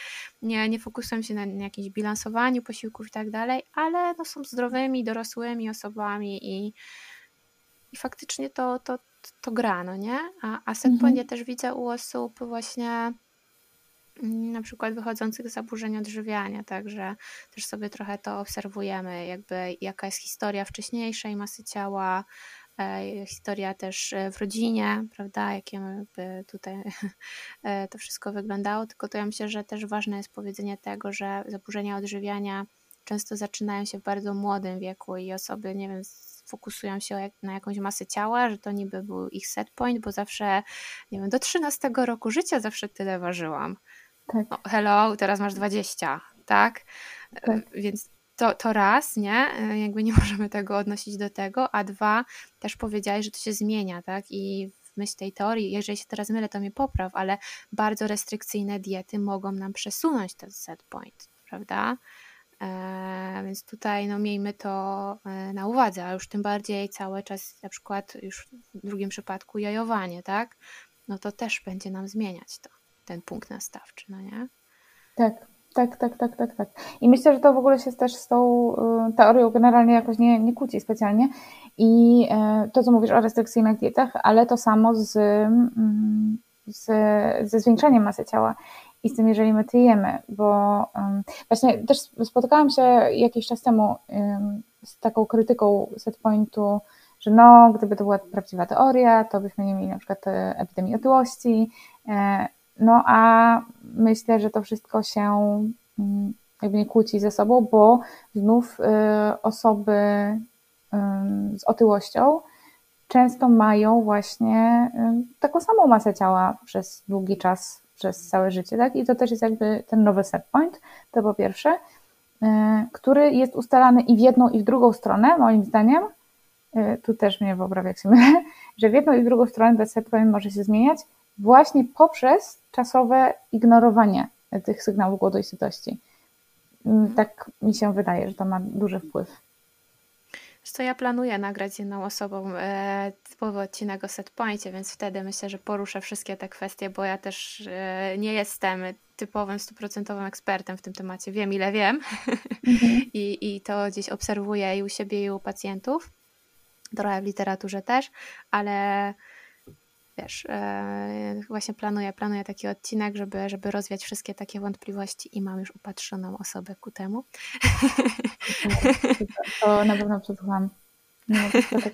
nie, nie fokusują się na, na jakimś bilansowaniu posiłków i tak dalej, ale no są zdrowymi, dorosłymi osobami i, i faktycznie to, to, to gra, no nie? A, a setpoint mhm. ja też widzę u osób właśnie mm, na przykład wychodzących z zaburzeń odżywiania, także też sobie trochę to obserwujemy, jakby jaka jest historia wcześniejszej masy ciała, e, historia też e, w rodzinie, prawda, jakie tutaj e, to wszystko wyglądało, tylko to ja myślę, że też ważne jest powiedzenie tego, że zaburzenia odżywiania często zaczynają się w bardzo młodym wieku i osoby, nie wiem, fokusują się na jakąś masę ciała, że to niby był ich set point, bo zawsze, nie wiem, do 13 roku życia zawsze tyle ważyłam. Tak. No, hello, teraz masz 20, tak? tak. Więc to, to raz, nie? Jakby nie możemy tego odnosić do tego, a dwa, też powiedziałeś, że to się zmienia, tak? I w myśl tej teorii, jeżeli się teraz mylę, to mnie popraw, ale bardzo restrykcyjne diety mogą nam przesunąć ten set point, prawda? E, więc tutaj no, miejmy to e, na uwadze, a już tym bardziej cały czas na przykład już w drugim przypadku jajowanie, tak? No to też będzie nam zmieniać to, ten punkt nastawczy, no nie? Tak, tak, tak, tak, tak, tak. I myślę, że to w ogóle się też z tą y, teorią generalnie jakoś nie, nie kłóci specjalnie. I e, to, co mówisz o restrykcyjnych dietach, ale to samo z, mm, z, ze zwiększaniem masy ciała i z tym, jeżeli my tyjemy, bo właśnie też spotykałam się jakiś czas temu z taką krytyką setpointu, że no, gdyby to była prawdziwa teoria, to byśmy nie mieli na przykład e, epidemii otyłości, e, no a myślę, że to wszystko się um, jakby nie kłóci ze sobą, bo znów e, osoby z otyłością często mają właśnie taką samą masę ciała przez długi czas przez całe życie, tak? I to też jest jakby ten nowy set point, to po pierwsze, który jest ustalany i w jedną, i w drugą stronę, moim zdaniem. Tu też mnie poprawia, jak się mylę, że w jedną i w drugą stronę ten set point może się zmieniać właśnie poprzez czasowe ignorowanie tych sygnałów głodu i sytości. Mm, tak mi się wydaje, że to ma duży wpływ. co ja planuję nagrać z jedną osobą e, typowy odcinek o setpoincie, więc wtedy myślę, że poruszę wszystkie te kwestie, bo ja też e, nie jestem typowym, stuprocentowym ekspertem w tym temacie. Wiem, ile wiem mhm. I, i to gdzieś obserwuję i u siebie, i u pacjentów. Trochę w literaturze też, ale wiesz, e, właśnie planuję, planuję taki odcinek, żeby, żeby rozwiać wszystkie takie wątpliwości i mam już upatrzoną osobę ku temu. To na pewno przesłucham. Nie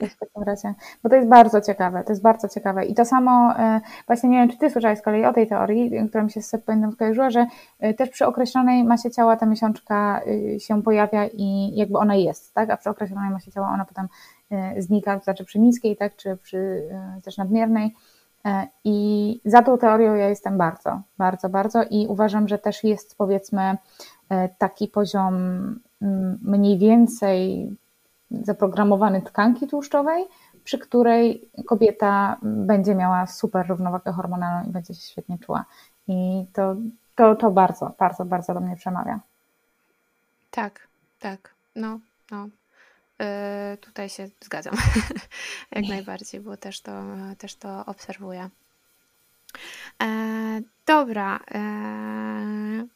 w takim razie, bo to jest bardzo ciekawe, to jest bardzo ciekawe. I to samo, e, właśnie nie wiem, czy Ty słyszałeś z kolei o tej teorii, która mi się z setpointem skojarzyła, że e, też przy określonej masie ciała ta miesiączka się pojawia i jakby ona jest, tak? A przy określonej masie ciała ona potem znika, to znaczy przy niskiej, tak? Czy przy też nadmiernej I za tą teorią ja jestem bardzo, bardzo, bardzo i uważam, że też jest powiedzmy e, taki poziom mm, mniej więcej zaprogramowany tkanki tłuszczowej, przy której kobieta będzie miała super równowagę hormonalną i będzie się świetnie czuła. I to, to, to bardzo, bardzo, bardzo do mnie przemawia. Tak, tak. No, no. Yy, tutaj się zgadzam. Jak najbardziej, bo też to, też to obserwuję. E, dobra. E,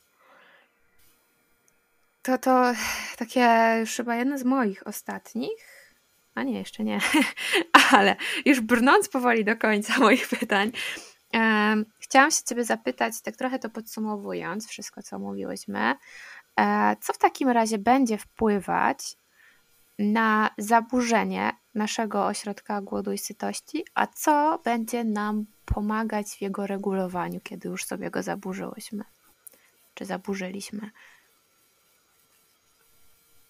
to to takie już chyba jedno z moich ostatnich. A nie, jeszcze nie. Ale już brnąc powoli do końca moich pytań, e, chciałam się Ciebie zapytać, tak trochę to podsumowując, wszystko co mówiłyśmy, e, co w takim razie będzie wpływać na zaburzenie naszego ośrodka głodu i sytości, a co będzie nam pomagać w jego regulowaniu, kiedy już sobie go zaburzyłyśmy, czy zaburzyliśmy.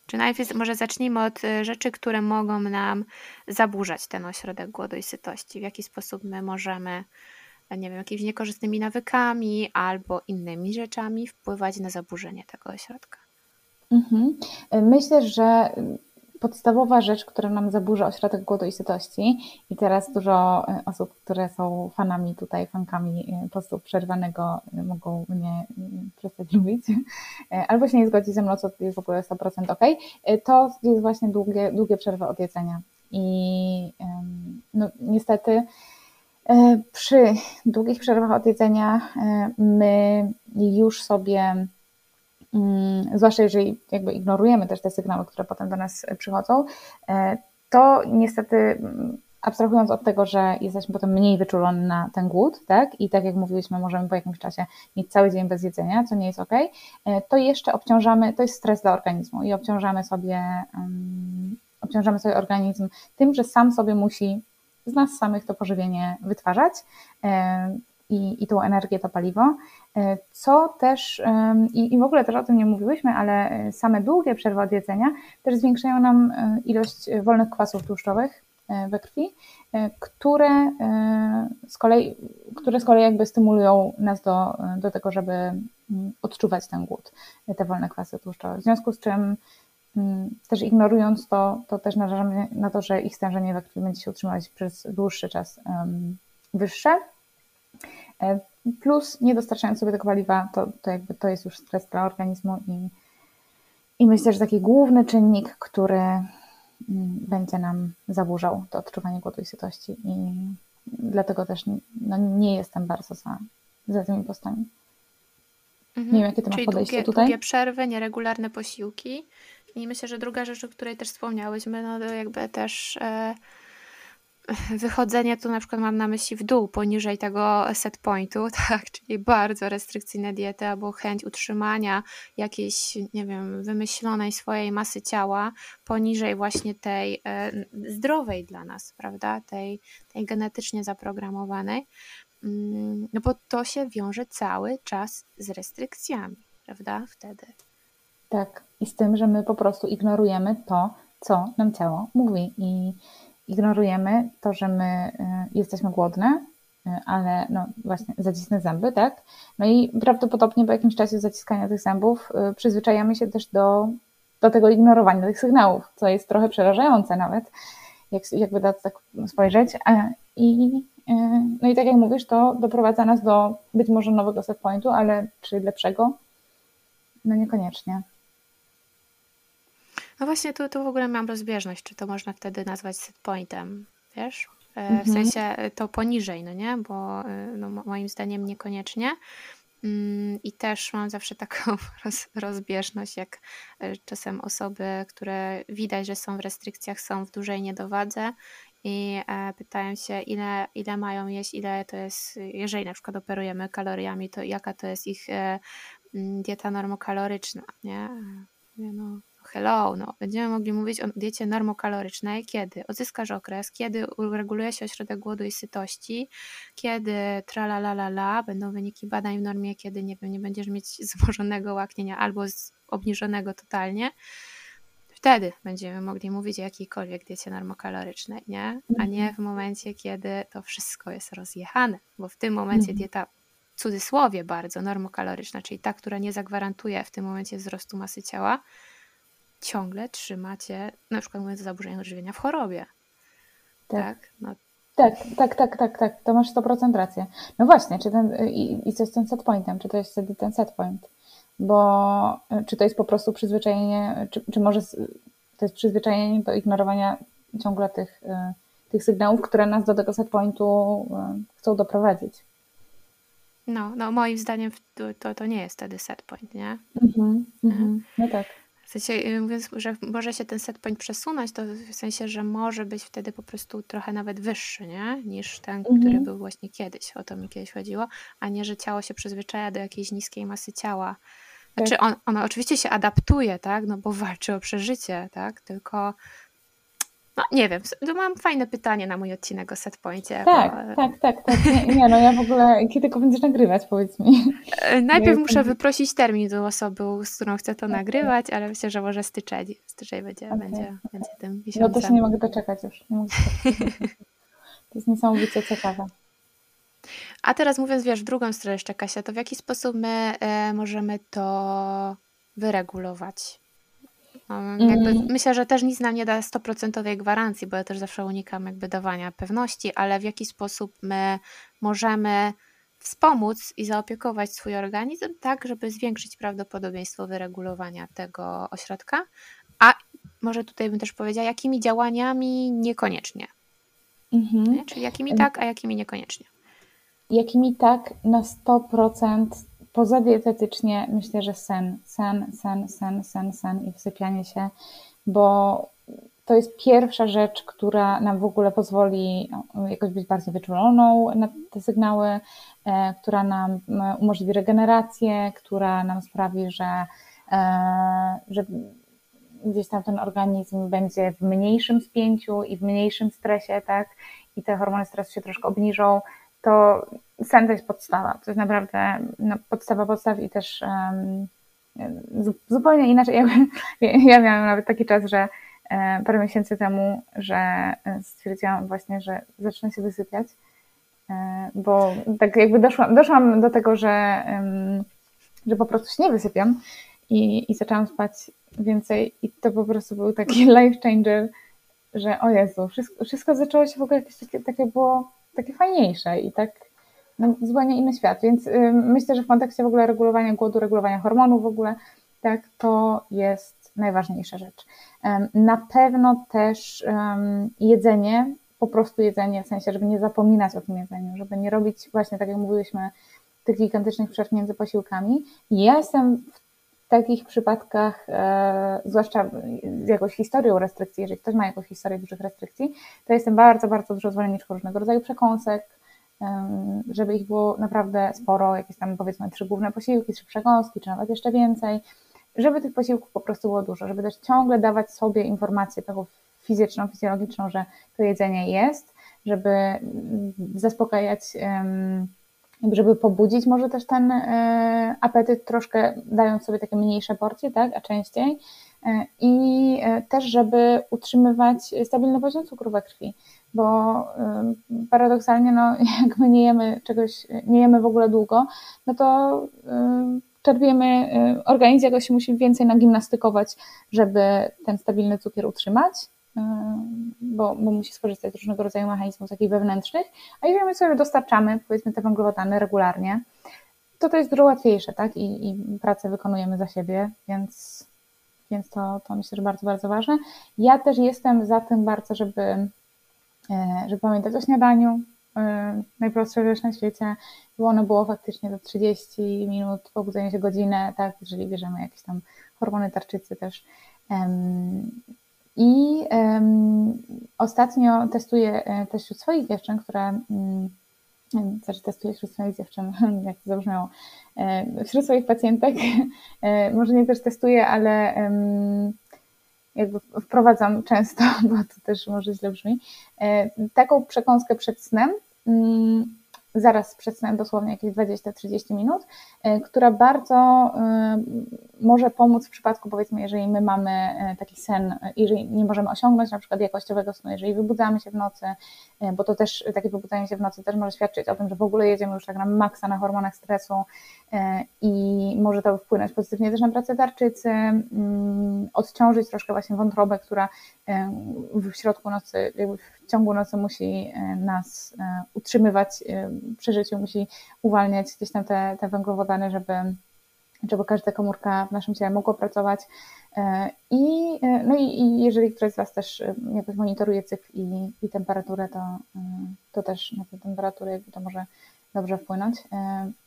Czy najpierw może zacznijmy od y, rzeczy, które mogą nam zaburzać ten ośrodek głodu i sytości. W jaki sposób my możemy, nie wiem, jakimiś niekorzystnymi nawykami albo innymi rzeczami wpływać na zaburzenie tego ośrodka. Mhm. Myślę, że podstawowa rzecz, która nam zaburza ośrodek głodu i sytości. I teraz dużo e, osób, które są fanami tutaj, fankami e, postu przerwanego e, mogą mnie przestać lubić. Albo się nie zgodzić ze mną, co jest w ogóle 100% ok, to jest właśnie długie, długie przerwy od jedzenia i no, niestety przy długich przerwach od jedzenia my już sobie zwłaszcza jeżeli jakby ignorujemy też te sygnały, które potem do nas przychodzą, e, to niestety mm, abstrahując od tego, że jesteśmy potem mniej wyczuleni na ten głód, tak, i tak jak mówiliśmy, możemy po jakimś czasie mieć cały dzień bez jedzenia, co nie jest ok, e, to jeszcze obciążamy, to jest stres dla organizmu i obciążamy sobie, um, obciążamy sobie organizm tym, że sam sobie musi z nas samych to pożywienie wytwarzać. I, i tą energię, to paliwo, e, co też, i, i w ogóle też o tym nie mówiłyśmy, ale e, same długie przerwy od jedzenia też zwiększają nam e, ilość wolnych kwasów tłuszczowych we krwi, które z kolei, które z kolei jakby stymulują nas do, do tego, żeby mm, odczuwać ten głód, te wolne kwasy tłuszczowe. W związku z czym mm, też ignorując to, to też narażamy na to, że ich stężenie we krwi będzie się utrzymywać przez dłuższy czas wyższe. E, plus nie dostarczając sobie tego paliwa, to, to jakby to jest już stres dla organizmu i, i myślę, że taki główny czynnik, który mm, będzie nam zaburzał to odczuwanie głodu i sytości i dlatego też no, nie jestem bardzo za, za tymi postami. Mhm. Nie wiem, jakie masz Czyli podejście długie, tutaj? długie przerwy, nieregularne posiłki i myślę, że druga rzecz, o której też wspomniałyśmy, no to jakby też... E, wychodzenie tu na przykład mam na myśli w dół, poniżej tego set pointu, tak, czyli bardzo restrykcyjne diety albo chęć utrzymania jakiejś, nie wiem, wymyślonej swojej masy ciała poniżej właśnie tej e, zdrowej dla nas, prawda, tej, tej genetycznie zaprogramowanej, mm, no bo to się wiąże cały czas z restrykcjami, prawda, wtedy. Tak, i z tym, że my po prostu ignorujemy to, co nam ciało mówi i ignorujemy to, że my y, jesteśmy głodne, y, ale no właśnie zacisnę zęby, tak? No i prawdopodobnie po jakimś czasie zaciskania tych zębów y, przyzwyczajamy się też do, do tego ignorowania tych sygnałów, co jest trochę przerażające nawet, jak, jakby da tak spojrzeć. I, no i tak jak mówisz, to doprowadza nas do być może nowego set pointu, ale czy lepszego? No niekoniecznie. No właśnie tu, tu w ogóle mam rozbieżność, czy to można wtedy nazwać set pointem, wiesz? Mhm. W sensie to poniżej, no nie? Bo no, moim zdaniem niekoniecznie. Mm, I też mam zawsze taką roz, rozbieżność, jak e, czasem osoby, które widać, że są w restrykcjach, są w dużej niedowadze i e, pytają się, ile, ile mają jeść, ile to jest, jeżeli na przykład operujemy kaloriami, to jaka to jest ich e, dieta normokaloryczna, nie? No, hello, no, będziemy mogli mówić o diecie normokalorycznej, kiedy odzyskasz okres, kiedy ureguluje się ośrodek głodu i sytości, kiedy la, będą wyniki badań w normie, kiedy nie wiem, nie będziesz mieć złożonego łaknienia albo obniżonego totalnie, wtedy będziemy mogli mówić o jakiejkolwiek diecie normokalorycznej, nie? A nie mhm. w momencie, kiedy to wszystko jest rozjechane, bo w tym momencie mhm. dieta w cudzysłowie bardzo normokaloryczna, czyli ta, która nie zagwarantuje w tym momencie wzrostu masy ciała, ciągle trzymacie, na przykład mówiąc o zaburzeniach odżywienia w chorobie. Tak. Tak? No. tak, tak, tak, tak, tak, to masz 100% rację. No właśnie, czy ten, i, i co z tym set pointem, czy to jest wtedy ten set point? Bo czy to jest po prostu przyzwyczajenie, czy, czy może to jest przyzwyczajenie do ignorowania ciągle tych, y, tych sygnałów, które nas do tego set pointu y, chcą doprowadzić? No, no moim zdaniem to, to nie jest wtedy set point, nie? Mhm, mhm. No tak. W sensie, y, mówiąc, że może się ten set point przesunąć, to w sensie, że może być wtedy po prostu trochę nawet wyższy, nie? Niż ten, mhm. który był właśnie kiedyś. O to mi kiedyś chodziło. A nie, że ciało się przyzwyczaja do jakiejś niskiej masy ciała. Znaczy, tak. on, ono oczywiście się adaptuje, tak? No bo walczy o przeżycie, tak? Tylko no nie wiem, mam fajne pytanie na mój odcinek o setpoincie. Tak, bo... tak, tak, tak. Nie, nie, no ja w ogóle, kiedy go będziesz nagrywać, powiedz mi. E, najpierw muszę wyprosić termin do osoby, z którą chcę to okay. nagrywać, ale myślę, że może styczeń, styczeń będzie, okay. będzie, będzie tym miesiącem. No to się nie mogę doczekać już. Mogę to jest niesamowicie ciekawe. A teraz mówiąc, wiesz, w drugą stronę jeszcze, Kasia, to w jaki sposób my e, możemy to wyregulować? Jakby mm. Myślę, że też nic nam nie da stoprocentowej gwarancji, bo ja też zawsze unikam jakby dawania pewności, ale w jaki sposób my możemy wspomóc i zaopiekować swój organizm tak, żeby zwiększyć prawdopodobieństwo wyregulowania tego ośrodka, a może tutaj bym też powiedziała, jakimi działaniami niekoniecznie. Mhm. Czyli jakimi tak, a jakimi niekoniecznie. Jakimi tak na 100% poza dietetycznie myślę, że sen, sen, sen, sen, sen, sen i wsypianie się, bo to jest pierwsza rzecz, która nam w ogóle pozwoli jakoś być bardziej wyczuloną na te sygnały, e, która nam umożliwi regenerację, która nam sprawi, że, e, że gdzieś tam ten organizm będzie w mniejszym spięciu i w mniejszym stresie, tak? I te hormony stresu się troszkę obniżą, to sen to jest podstawa. To jest naprawdę no, podstawa podstaw i też um, zupełnie inaczej. Ja, ja miałam nawet taki czas, że e, parę miesięcy temu, że e, stwierdziłam właśnie, że zacznę się wysypiać, e, bo tak jakby doszłam, doszłam do tego, że, że po prostu się nie wysypiam i, i zaczęłam spać więcej i to po prostu był taki life changer, że o Jezu, wszystko, wszystko zaczęło się w ogóle jakieś takie, takie było takie fajniejsze i tak no, zupełnie inny świat. Więc y, myślę, że w kontekście w ogóle regulowania głodu, regulowania hormonów w ogóle, tak, to jest najważniejsza rzecz. Na pewno też jedzenie, po prostu jedzenie, w sensie, żeby nie zapominać o tym jedzeniu, żeby nie robić właśnie tak jak mówiłyśmy, tych gigantycznych przerw między posiłkami. Ja jestem w takich przypadkach, e, zwłaszcza z jakąś historią restrykcji, jeżeli ktoś ma jakąś historię dużych restrykcji, to jestem bardzo, bardzo dużo zwolenniczką różnego rodzaju przekąsek, żeby ich było naprawdę sporo, jakieś tam powiedzmy trzy główne posiłki, trzy przekąski, czy nawet jeszcze więcej, żeby tych posiłków po prostu było dużo, żeby też ciągle dawać sobie informację taką fizyczną, fizjologiczną, że to jedzenie jest, żeby zaspokajać, żeby pobudzić może też ten e, apetyt troszkę, dając sobie takie mniejsze porcje, tak, a częściej, e, i e, też, żeby utrzymywać stabilny poziom cukru we krwi. Bo paradoksalnie, no, jak my nie jemy czegoś, nie jemy w ogóle długo, no to czerpiemy, organizm jakoś musi więcej nagimnastykować, żeby ten stabilny cukier utrzymać, bo, bo musi skorzystać z różnego rodzaju mechanizmów takich wewnętrznych, a jeżeli my sobie dostarczamy, powiedzmy, te węglowodany regularnie, to to jest dużo łatwiejsze, tak? I, i pracę wykonujemy za siebie, więc więc to, to myślę, że bardzo, bardzo ważne. Ja też jestem za tym bardzo, żeby, e, żeby pamiętać o śniadaniu, e, najprostsza rzecz na świecie, bo ono było faktycznie do 30 minut, pobudzenie się godzinę, tak, jeżeli bierzemy jakieś tam hormony tarczycy też. I ostatnio testuję też wśród swoich dziewczyn, które też testuję wśród swoich dziewczyn, jak to zabrzmiało, wśród swoich pacjentek, e, może nie też testuję, ale jakby wprowadzam często, bo to też może źle brzmi, e, taką przekąskę przed snem, mm, zaraz przed snem, dosłownie jakieś 20-30 minut, e, która bardzo e, może pomóc w przypadku, powiedzmy, jeżeli my mamy e, taki sen, jeżeli nie możemy osiągnąć na przykład jakościowego snu, jeżeli wybudzamy się w nocy, bo to też takie wybudzanie się w nocy też może świadczyć o tym, że w ogóle jedziemy już tak na maksa na hormonach stresu i może to wpłynąć pozytywnie też na pracę tarczycy, mm, odciążyć troszkę właśnie wątrobę, która w środku nocy, w ciągu nocy musi nas utrzymywać przy życiu musi uwalniać gdzieś tam te, te węglowodany, żeby, żeby każda komórka w naszym ciele mogła pracować. E, I, e, no i, i jeżeli ktoś z Was też e, jakoś monitoruje cykl i, i temperaturę, to, to też na tę temperaturę to może dobrze wpłynąć.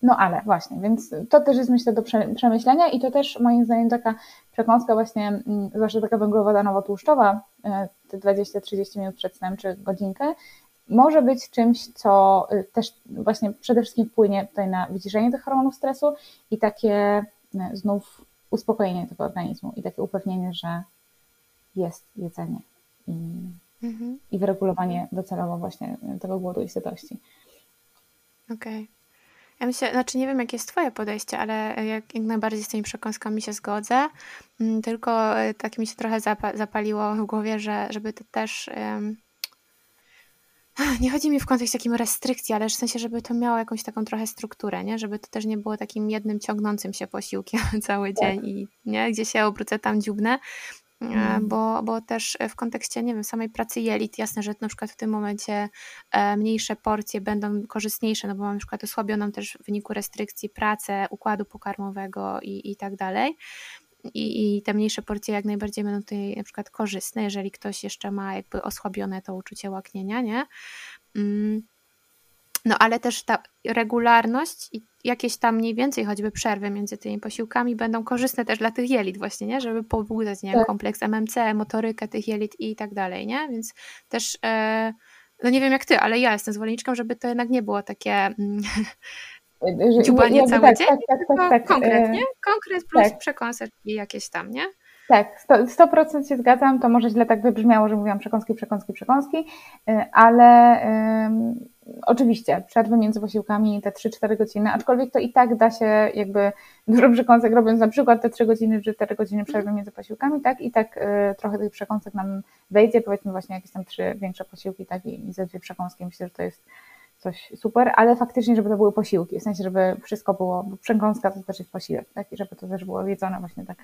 No ale właśnie, więc to też jest myślę do przemyślenia i to też moim zdaniem taka przekąska właśnie, mm, zwłaszcza taka węglowodanowo-tłuszczowa, te 20-30 minut przed snem czy godzinkę, może być czymś, co y, też właśnie przede wszystkim wpłynie tutaj na wyciszenie tych hormonów stresu i takie znów uspokojenie tego organizmu i takie upewnienie, że jest jedzenie i, mhm. i wyregulowanie docelowo właśnie tego głodu i sytości. Okej. Okay. Ja myślę, znaczy nie wiem, jakie jest Twoje podejście, ale jak, jak najbardziej z tymi przekąskami się zgodzę. Mm, tylko y, tak mi się trochę zapaliło w głowie, że żeby to też nie chodzi mi w kontekście takim restrykcji, ale w sensie, żeby to miało jakąś taką trochę strukturę, nie? Żeby to też nie było takim jednym ciągnącym się posiłkiem cały tak. dzień i nie? gdzie się obrócę, tam dziubnę. Mm. Bo, bo też w kontekście, nie wiem, samej pracy jelit, jasne, że na przykład w tym momencie e, mniejsze porcje będą korzystniejsze, no bo mam na przykład osłabioną też w wyniku restrykcji pracę układu pokarmowego i, i tak dalej i, i te mniejsze porcje jak najbardziej będą tutaj na przykład korzystne, jeżeli ktoś jeszcze ma jakby osłabione to uczucie łaknienia, nie? Mm. No ale też ta regularność i jakieś tam mniej więcej choćby przerwy między tymi posiłkami będą korzystne też dla tych jelit właśnie, nie? Żeby pobudzać, nie tak. kompleks MMC, motorykę tych jelit i tak dalej, nie? Więc też e, no nie wiem jak ty, ale ja jestem zwolenniczką, żeby to jednak nie było takie mm, Dziubanie cały tak, dzień? Tak, tak, tak, tak. Konkretnie? Konkret plus tak. przekąseczki jakieś tam, nie? Tak, 100%, 100% się zgadzam. To może źle tak wybrzmiało, że mówiłam przekąski, przekąski, przekąski, y, ale um, oczywiście przerwy między posiłkami te 3-4 godziny, aczkolwiek to i tak da się jakby dużo przekąsek robiąc na przykład te 3 godziny czy 4 godziny przerwy między posiłkami, tak i tak y, trochę tych przekąsek nam wejdzie, powiedzmy właśnie jakieś tam trzy większe posiłki, tak i, i ze dwie przekąski. Myślę, że to jest coś super, ale faktycznie, żeby to były posiłki, w sensie, żeby wszystko było, bo przekąska to też jest posiłek, tak? I żeby to też było jedzone właśnie tak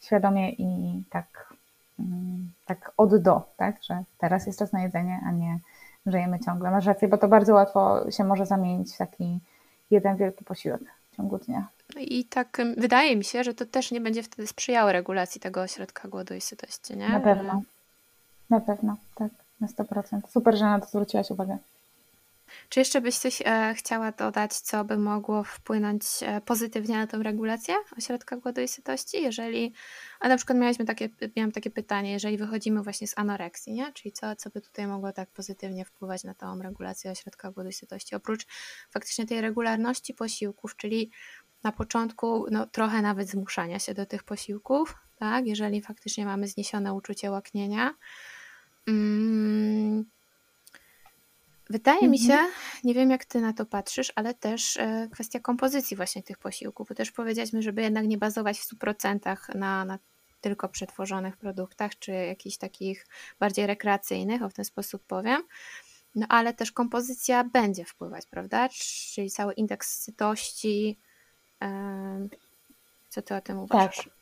świadomie i tak, mm, tak od do, tak? Że teraz jest czas na jedzenie, a nie żyjemy ciągle. Masz rację, bo to bardzo łatwo się może zamienić w taki jeden wielki posiłek w ciągu dnia. I tak wydaje mi się, że to też nie będzie wtedy sprzyjało regulacji tego ośrodka głodu i sytości, nie? Na pewno. Na pewno, tak, na 100%. Super, że na to zwróciłaś uwagę. Czy jeszcze byś coś e, chciała dodać, co by mogło wpłynąć e, pozytywnie na tą regulację ośrodka głodu i sytości? Jeżeli, a na przykład mieliśmy takie, miałam takie pytanie, jeżeli wychodzimy właśnie z anoreksji, nie? czyli co, co by tutaj mogło tak pozytywnie wpływać na tą regulację ośrodka głodu i sytości? Oprócz faktycznie tej regularności posiłków, czyli na początku no, trochę nawet zmuszania się do tych posiłków, tak? jeżeli faktycznie mamy zniesione uczucie łaknienia. Mm, Wydaje mhm. mi się, nie wiem jak ty na to patrzysz, ale też e, kwestia kompozycji właśnie tych posiłków, bo też powiedzieliśmy, żeby jednak nie bazować w 100% na, na tylko przetworzonych produktach, czy jakichś takich bardziej rekreacyjnych, o w ten sposób powiem. No ale też kompozycja będzie wpływać, prawda? Czyli cały indeks sytości. Co ty o tym uważasz? Tak.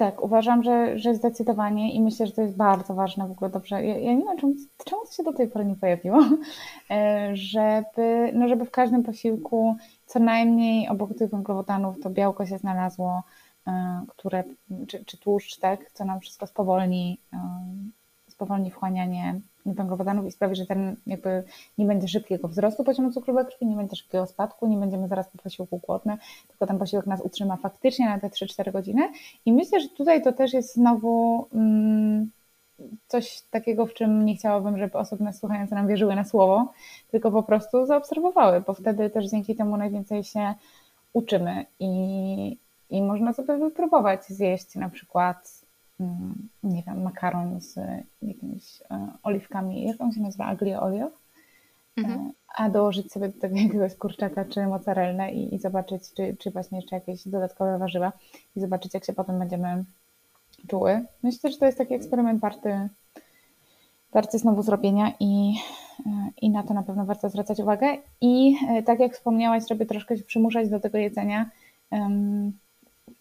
Tak, uważam, że, że zdecydowanie i myślę, że to jest bardzo ważne w ogóle. Dobrze, ja, ja nie wiem, czemu, czemu to się do tej pory nie pojawiło, e, żeby, no żeby w każdym posiłku co najmniej obok tych węglowodanów to białko się znalazło, które, czy, czy tłuszcz, tak, co nam wszystko spowolni, spowolni wchłanianie węglowodanów i sprawi, że ten jakby nie będzie szybkiego wzrostu poziomu cukru we krwi, nie będzie szybkiego spadku, nie będziemy zaraz po posiłku głodne, tylko ten posiłek nas utrzyma faktycznie na te 3-4 godziny. I myślę, że tutaj to też jest znowu mm, coś takiego, w czym nie chciałabym, żeby osoby nas słuchające nam wierzyły na słowo, tylko po prostu zaobserwowały, bo wtedy też dzięki temu najwięcej się uczymy i, i można sobie wypróbować zjeść na przykład nie wiem, makaron z jakimiś e, oliwkami, jak on się nazywa, aglio olio, e, mhm. a dołożyć sobie do tego jakiegoś kurczaka czy mozzarellę i, i zobaczyć, czy, czy właśnie jeszcze jakieś dodatkowe warzywa i zobaczyć, jak się potem będziemy czuły. Myślę, że to jest taki eksperyment warty, warty znowu zrobienia i, e, i na to na pewno warto zwracać uwagę. I tak jak wspomniałaś, żeby troszkę się przymuszać do tego jedzenia, um,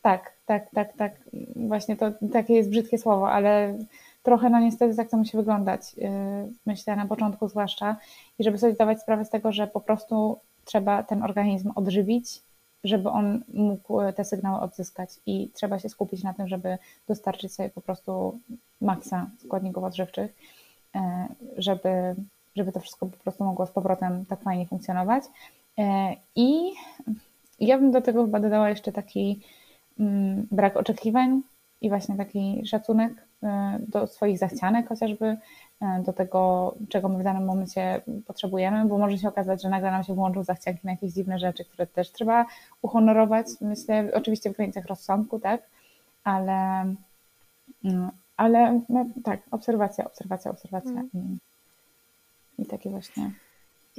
tak, tak, tak, tak. Właśnie to takie jest brzydkie słowo, ale trochę no niestety tak to musi wyglądać. Y, myślę na początku zwłaszcza. I żeby sobie zdawać sprawę z tego, że po prostu trzeba ten organizm odżywić, żeby on mógł te sygnały odzyskać i trzeba się skupić na tym, żeby dostarczyć sobie po prostu maksa składników odżywczych, y, żeby, żeby to wszystko po prostu mogło z powrotem tak fajnie funkcjonować. Y, I ja bym do tego chyba dodała jeszcze taki brak oczekiwań i właśnie taki szacunek e, do swoich zachcianek chociażby, e, do tego, czego my w danym momencie potrzebujemy, bo może się okazać, że nagle nam się włączą zachcianki na jakieś dziwne rzeczy, które też trzeba uhonorować, myślę, oczywiście w granicach rozsądku, tak, ale, no, ale no, tak, obserwacja, obserwacja, obserwacja mm. i, i takie właśnie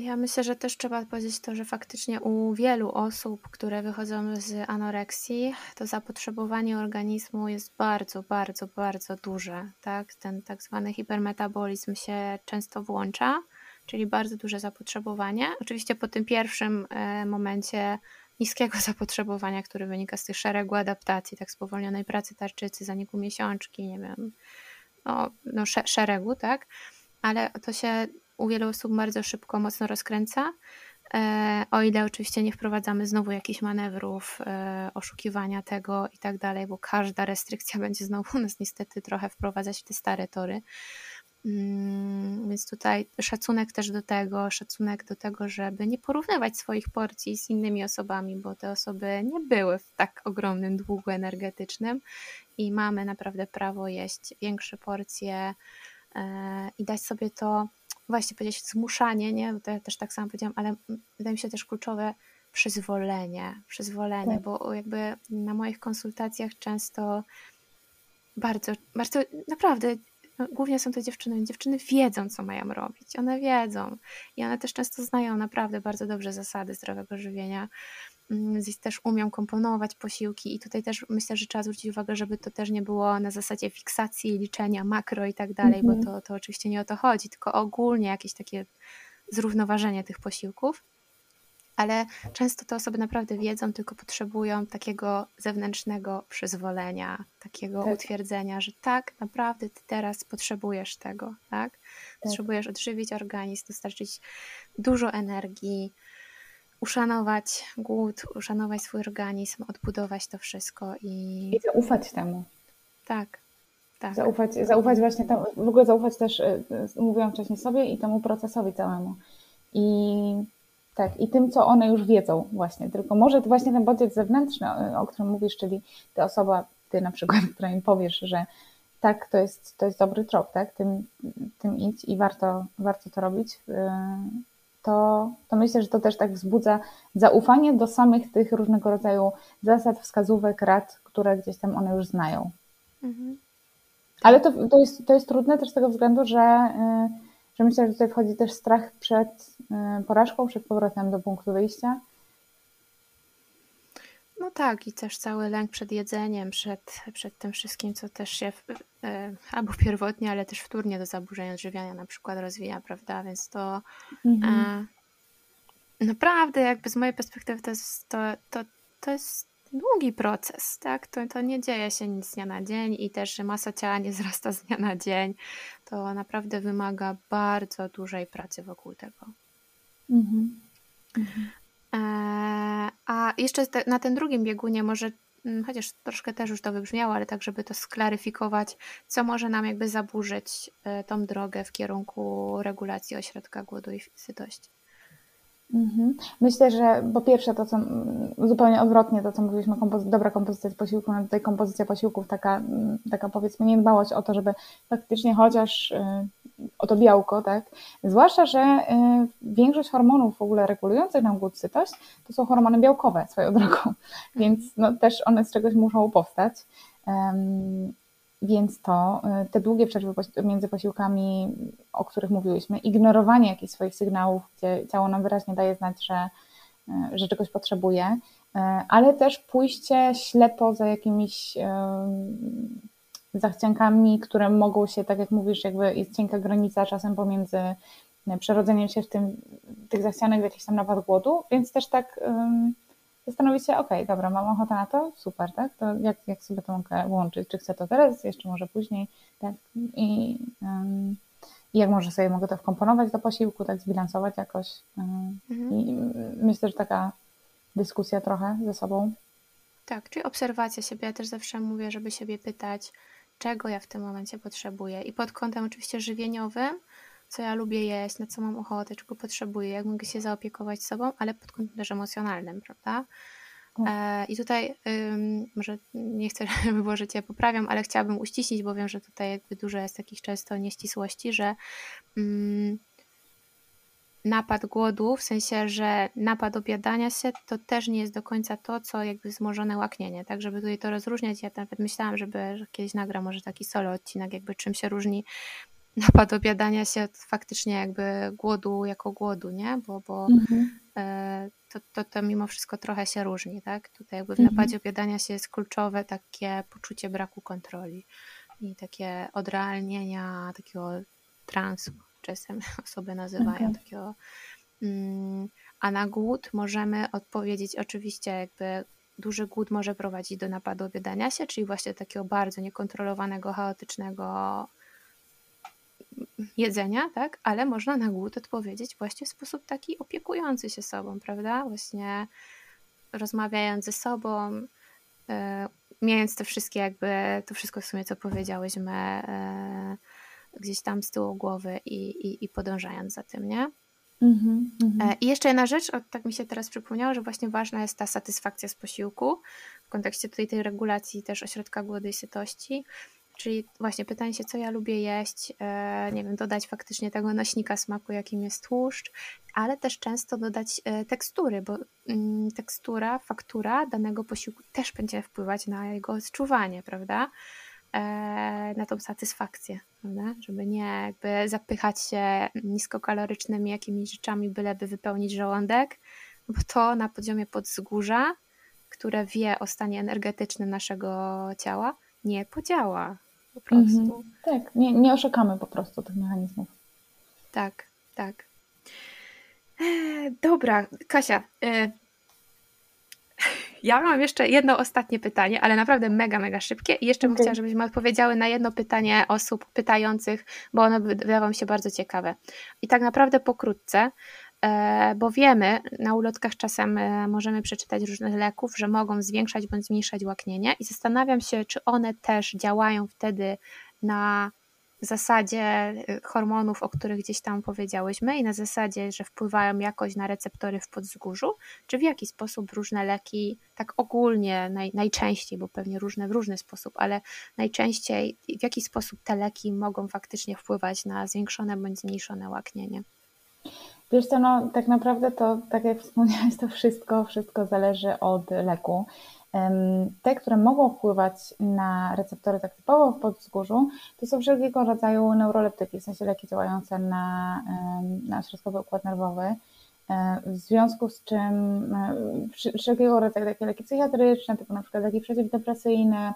ja myślę, że też trzeba powiedzieć to, że faktycznie u wielu osób, które wychodzą z anoreksji, to zapotrzebowanie organizmu jest bardzo, bardzo, bardzo duże. Tak? Ten tak zwany hipermetabolizm się często włącza, czyli bardzo duże zapotrzebowanie. Oczywiście po tym pierwszym e, momencie niskiego zapotrzebowania, który wynika z tych szeregu adaptacji, tak spowolnionej pracy tarczycy, zaniku miesiączki, nie wiem, no, no szeregu, tak? Ale to się u wielu osób bardzo szybko, mocno rozkręca. E, o ile oczywiście nie wprowadzamy znowu jakichś manewrów, e, oszukiwania tego i tak dalej, bo każda restrykcja będzie znowu nas niestety trochę wprowadzać w te stare tory. Mm, więc tutaj szacunek też do tego, szacunek do tego, żeby nie porównywać swoich porcji z innymi osobami, bo te osoby nie były w tak ogromnym długu energetycznym i mamy naprawdę prawo jeść większe porcje e, i dać sobie to właśnie powiedzieć zmuszanie, nie? Bo to ja też tak samo powiedziałam, ale wydaje mi się też kluczowe przyzwolenie, przyzwolenie, tak. bo jakby na moich konsultacjach często bardzo, bardzo naprawdę głównie są to dziewczyny. Dziewczyny wiedzą, co mają robić. One wiedzą. I one też często znają naprawdę bardzo dobrze zasady zdrowego żywienia. Mm, też umią komponować posiłki i tutaj też myślę, że trzeba zwrócić uwagę, żeby to też nie było na zasadzie fiksacji, liczenia makro i tak dalej, bo mhm. to, to oczywiście nie o to chodzi, tylko ogólnie jakieś takie zrównoważenie tych posiłków. Ale często te osoby naprawdę wiedzą, tylko potrzebują takiego zewnętrznego przyzwolenia, takiego tak. utwierdzenia, że tak, naprawdę ty teraz potrzebujesz tego, tak? tak? Potrzebujesz odżywić organizm, dostarczyć dużo energii, uszanować głód, uszanować swój organizm, odbudować to wszystko i. I zaufać temu. Tak. Tak. Zaufać, zaufać właśnie temu, w ogóle zaufać też, y, mówiłam wcześniej sobie i temu procesowi całemu. I tak, i tym, co one już wiedzą właśnie, tylko może to właśnie ten bodziec zewnętrzny, o którym mówisz, czyli ta osoba, ty na przykład, która im powiesz, że tak, to jest, to jest dobry trop, tak, tym, tym idź i warto, warto to robić, y, to, to myślę, że to też tak wzbudza zaufanie do samych tych różnego rodzaju zasad, wskazówek, rad, które gdzieś tam one już znają. Mhm. Ale to, to, jest, to jest trudne też z tego względu, że, y, że myślę, że tutaj wchodzi też strach przed y, porażką, przed powrotem do punktu wyjścia. No tak, i też cały lęk przed jedzeniem, przed, przed tym wszystkim, co też się w, e, albo pierwotnie, ale też wtórnie do zaburzeń odżywiania na przykład rozwija, prawda? Więc to mhm. e, naprawdę jakby z mojej perspektywy to jest, to, to, to jest długi proces, tak? To, to nie dzieje się nic z dnia na dzień i też masa ciała nie wzrasta z dnia na dzień. To naprawdę wymaga bardzo dużej pracy wokół tego. Mhm. Mhm. E, a jeszcze na tym drugim biegunie może mm, chociaż troszkę też już to wybrzmiało, ale tak, żeby to sklaryfikować, co może nam jakby zaburzyć e, tą drogę w kierunku regulacji ośrodka głodu i sytości. Mhm. Myślę, że po pierwsze to, co zupełnie odwrotnie to, co mówiliśmy, kompozy dobra kompozycja posiłku, no tutaj kompozycja posiłków, taka, taka powiedzmy niedbałość o to, żeby faktycznie chociaż y, o to białko, tak? Zwłaszcza, że y, większość hormonów w ogóle regulujących nam głód, sytość, to są hormony białkowe swoją drogą, więc no, też one z czegoś muszą powstać. Więc to, y, te długie przerwy między posiłkami, o których mówiłyśmy, ignorowanie jakichś swoich sygnałów, gdzie ciało nam wyraźnie daje znać, że, y, że czegoś potrzebuje, y, ale też pójście ślepo za jakimiś zachciankami, które mogą się, tak jak mówisz, jakby jest cienka granica czasem pomiędzy przerodzeniem się w tym, tych zachcianek w jakiś tam napad głodu, więc też tak zastanowić się, ok, dobra, mam ochotę na to, super, tak? To jak, jak sobie to mogę łączyć? Czy chcę to teraz, jeszcze może później, tak? I, um, i jak może sobie mogę to wkomponować do posiłku, tak zbilansować jakoś. Um, mhm. I myślę, że taka dyskusja trochę ze sobą. Tak, czyli obserwacja siebie. Ja też zawsze mówię, żeby siebie pytać, czego ja w tym momencie potrzebuję. I pod kątem oczywiście żywieniowym, co ja lubię jeść, na co mam ochotę, czego potrzebuję, jak mogę się zaopiekować sobą, ale pod kątem też emocjonalnym, prawda? E, I tutaj może nie chcę, żeby było, że Cię poprawiam, ale chciałabym uściślić, bo wiem, że tutaj jakby dużo jest takich często nieścisłości, że napad głodu, w sensie, że napad obiadania się, to też nie jest do końca to, co jakby wzmożone łaknienie, tak, żeby tutaj to rozróżniać, ja nawet myślałam, żeby że kiedyś nagram może taki solo odcinek, jakby czym się różni napad obiadania się faktycznie jakby głodu jako głodu, nie? Bo, bo mhm. e, to, to, to mimo wszystko trochę się różni, tak? Tutaj jakby w mhm. napadzie obiadania się jest kluczowe takie poczucie braku kontroli i takie odrealnienia takiego transu, czasem osoby nazywają okay. takiego. Mm, a na głód możemy odpowiedzieć oczywiście jakby duży głód może prowadzić do napadu obiadania się, czyli właśnie takiego bardzo niekontrolowanego, chaotycznego jedzenia, tak? Ale można na głód odpowiedzieć właśnie w sposób taki opiekujący się sobą, prawda? Właśnie rozmawiając ze sobą, yy, mając te wszystkie jakby, to wszystko w sumie, co powiedziałyśmy yy, gdzieś tam z tyłu głowy i, i, i podążając za tym, nie? Mm-hmm, mm-hmm. I jeszcze jedna rzecz, o, tak mi się teraz przypomniało, że właśnie ważna jest ta satysfakcja z posiłku w kontekście tutaj tej regulacji też ośrodka głodu i sytości, Czyli właśnie pytanie się, co ja lubię jeść, e, nie wiem, dodać faktycznie tego nośnika smaku, jakim jest tłuszcz, ale też często dodać e, tekstury, bo mm, tekstura, faktura danego posiłku też będzie wpływać na jego odczuwanie, prawda? E, na tą satysfakcję, prawda? Żeby nie jakby zapychać się niskokalorycznymi jakimiś rzeczami, byleby wypełnić żołądek, bo to na poziomie podzgórza, które wie o stanie energetycznym naszego ciała, nie podziała po prostu. Mhm. Tak, nie, nie oszukamy po prostu tych mechanizmów. Tak, tak. E, dobra, Kasia. E, ja mam jeszcze jedno ostatnie pytanie, ale naprawdę mega, mega szybkie. I jeszcze okay. bym chciała, żebyśmy odpowiedziały na jedno pytanie osób pytających, bo one wydawały mi się bardzo ciekawe. I tak naprawdę pokrótce. E, bo wiemy, na ulotkach czasem e, możemy przeczytać różnych leków, że mogą zwiększać bądź zmniejszać łaknienie i zastanawiam się, czy one też działają wtedy na zasadzie e, hormonów, o których gdzieś tam powiedziałyśmy i na zasadzie, że wpływają jakoś na receptory w podzgórzu, czy w jaki sposób różne leki, tak ogólnie naj, najczęściej, bo pewnie różne w różny sposób, ale najczęściej w jaki sposób te leki mogą faktycznie wpływać na zwiększone bądź zmniejszone łaknienie. Wiesz co, no tak naprawdę to, tak jak wspomniałeś, to wszystko, wszystko zależy od leku. Te, które mogą wpływać na receptory tak typowo w podzgórzu, to są wszelkiego rodzaju neuroleptyki, w sensie leki działające na, na środkowy układ nerwowy, e, w związku z czym e, wszelkiego rodzaju takie leki psychiatryczne, typu na przykład leki przeciwdepresyjne,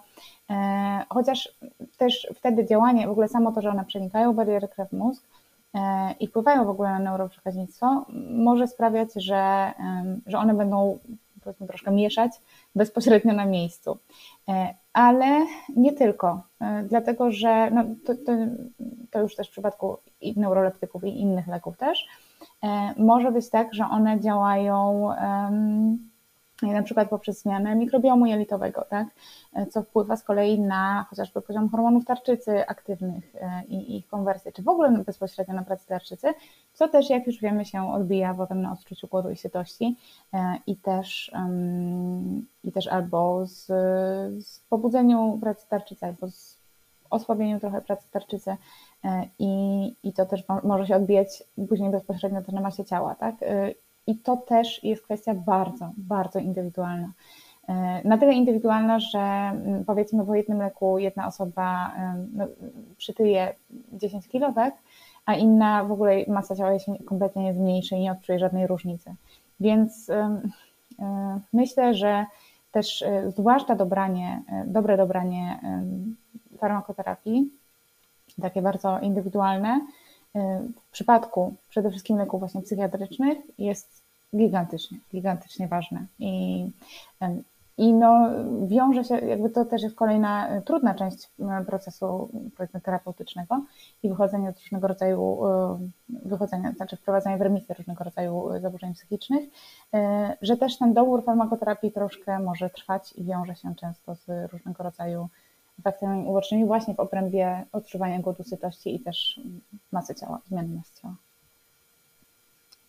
e, chociaż też wtedy działanie, w ogóle samo to, że one przenikają bariery krew-mózg, i wpływają w ogóle na neuroprzekaźnictwo, może sprawiać, że, że one będą powiedzmy troszkę mieszać bezpośrednio na miejscu. E, ale nie tylko, e, dlatego że no, to, to, to już też w przypadku i neuroleptyków i innych leków też, może być tak, że one działają na przykład poprzez zmianę mikrobiomu jelitowego, tak? co wpływa z kolei na chociażby poziom hormonów tarczycy aktywnych e, i ich konwersję, czy w ogóle bezpośrednio na pracę tarczycy, co też, jak już wiemy, się odbija potem na odczuciu głodu i sytości e, i też, i też albo z, z pobudzeniu pracy tarczycy, albo z osłabieniu trochę pracy tarczycy e, i, i to też może się odbijać później bezpośrednio też na masie ciała, tak? I to też jest kwestia bardzo, bardzo indywidualna. E, na tyle indywidualna, że mm, powiedzmy po jednym leku jedna osoba no, przytyje 10 kilo, tak? a inna w ogóle masa ciała się kompletnie nie zmniejszy i nie odczuje żadnej różnicy. Więc e, myślę, że też e, zwłaszcza dobranie, dobre dobranie farmakoterapii, takie bardzo indywidualne, w przypadku przede wszystkim leków właśnie psychiatrycznych jest gigantycznie, gigantycznie ważne. I, i no, wiąże się, jakby to też jest kolejna e, trudna część procesu powiedzmy terapeutycznego i wychodzenia z różnego rodzaju, wychodzenia, znaczy wprowadzania w remisję różnego rodzaju zaburzeń psychicznych, że też ten dobór farmakoterapii troszkę może trwać i wiąże się często z różnego rodzaju efektami ubocznymi właśnie w obrębie odczuwania głodu, sytości i też masy ciała, masy ciała.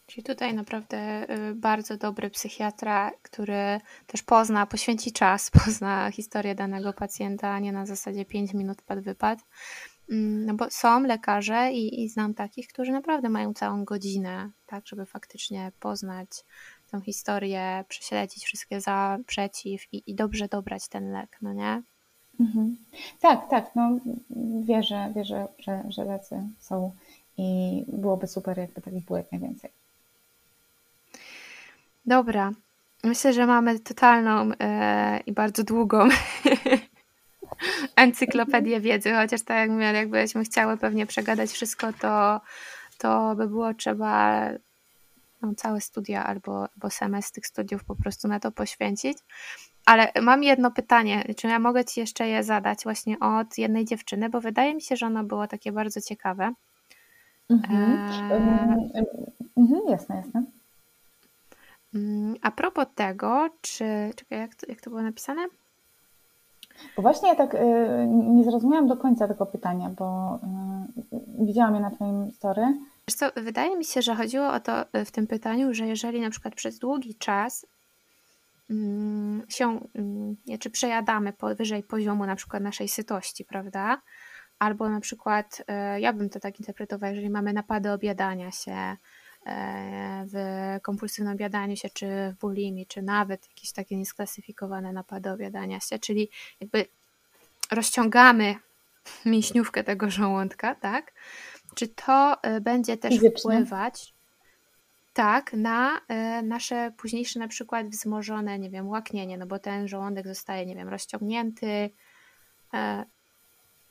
Czyli tutaj naprawdę y, bardzo dobry psychiatra, który też pozna, poświęci czas, pozna historię danego pacjenta, nie na zasadzie 5 minut pad wypad. Mm, no bo są lekarze i, i znam takich, którzy naprawdę mają całą godzinę, tak, żeby faktycznie poznać tą historię, prześledzić wszystkie za, przeciw i, i dobrze dobrać ten lek, no nie? Mhm. Tak, tak, no wierzę, wierzę, że, że tacy są i byłoby super, jakby takich było jak najwięcej. Dobra. Myślę, że mamy totalną e, i bardzo długą encyklopedię wiedzy, chociaż tak jak mówię, jakbyśmy chciały pewnie przegadać wszystko, to, to by było trzeba no, całe studia albo, albo semestr tych studiów po prostu na to poświęcić. Ale mam jedno pytanie, czy ja mogę Ci jeszcze je zadać właśnie od jednej dziewczyny, bo wydaje mi się, że ono było takie bardzo ciekawe. Mhm. E... Mhm, jasne, jasne. Mm, a propos tego, czy. Czekaj, jak to, jak to było napisane? Bo właśnie ja tak y, nie zrozumiałam do końca tego pytania, bo y, widziałam je na Twoim story. Wiesz co, wydaje mi się, że chodziło o to y, w tym pytaniu, że jeżeli na przykład przez długi czas się, mm, czy przejadamy powyżej poziomu na przykład naszej sytości, prawda? Albo na przykład, ja bym to tak interpretowała, jeżeli mamy napady objadania się, E, w kompulsywnym obiadaniu się, czy w bulimii, czy nawet jakieś takie niesklasyfikowane napady obiadania się, czyli jakby rozciągamy mięśniówkę tego żołądka, tak? Czy to e, będzie też Fizycznie. wpływać tak, na e, nasze późniejsze na przykład wzmożone, nie wiem, łaknienie, no bo ten żołądek zostaje, nie wiem, rozciągnięty,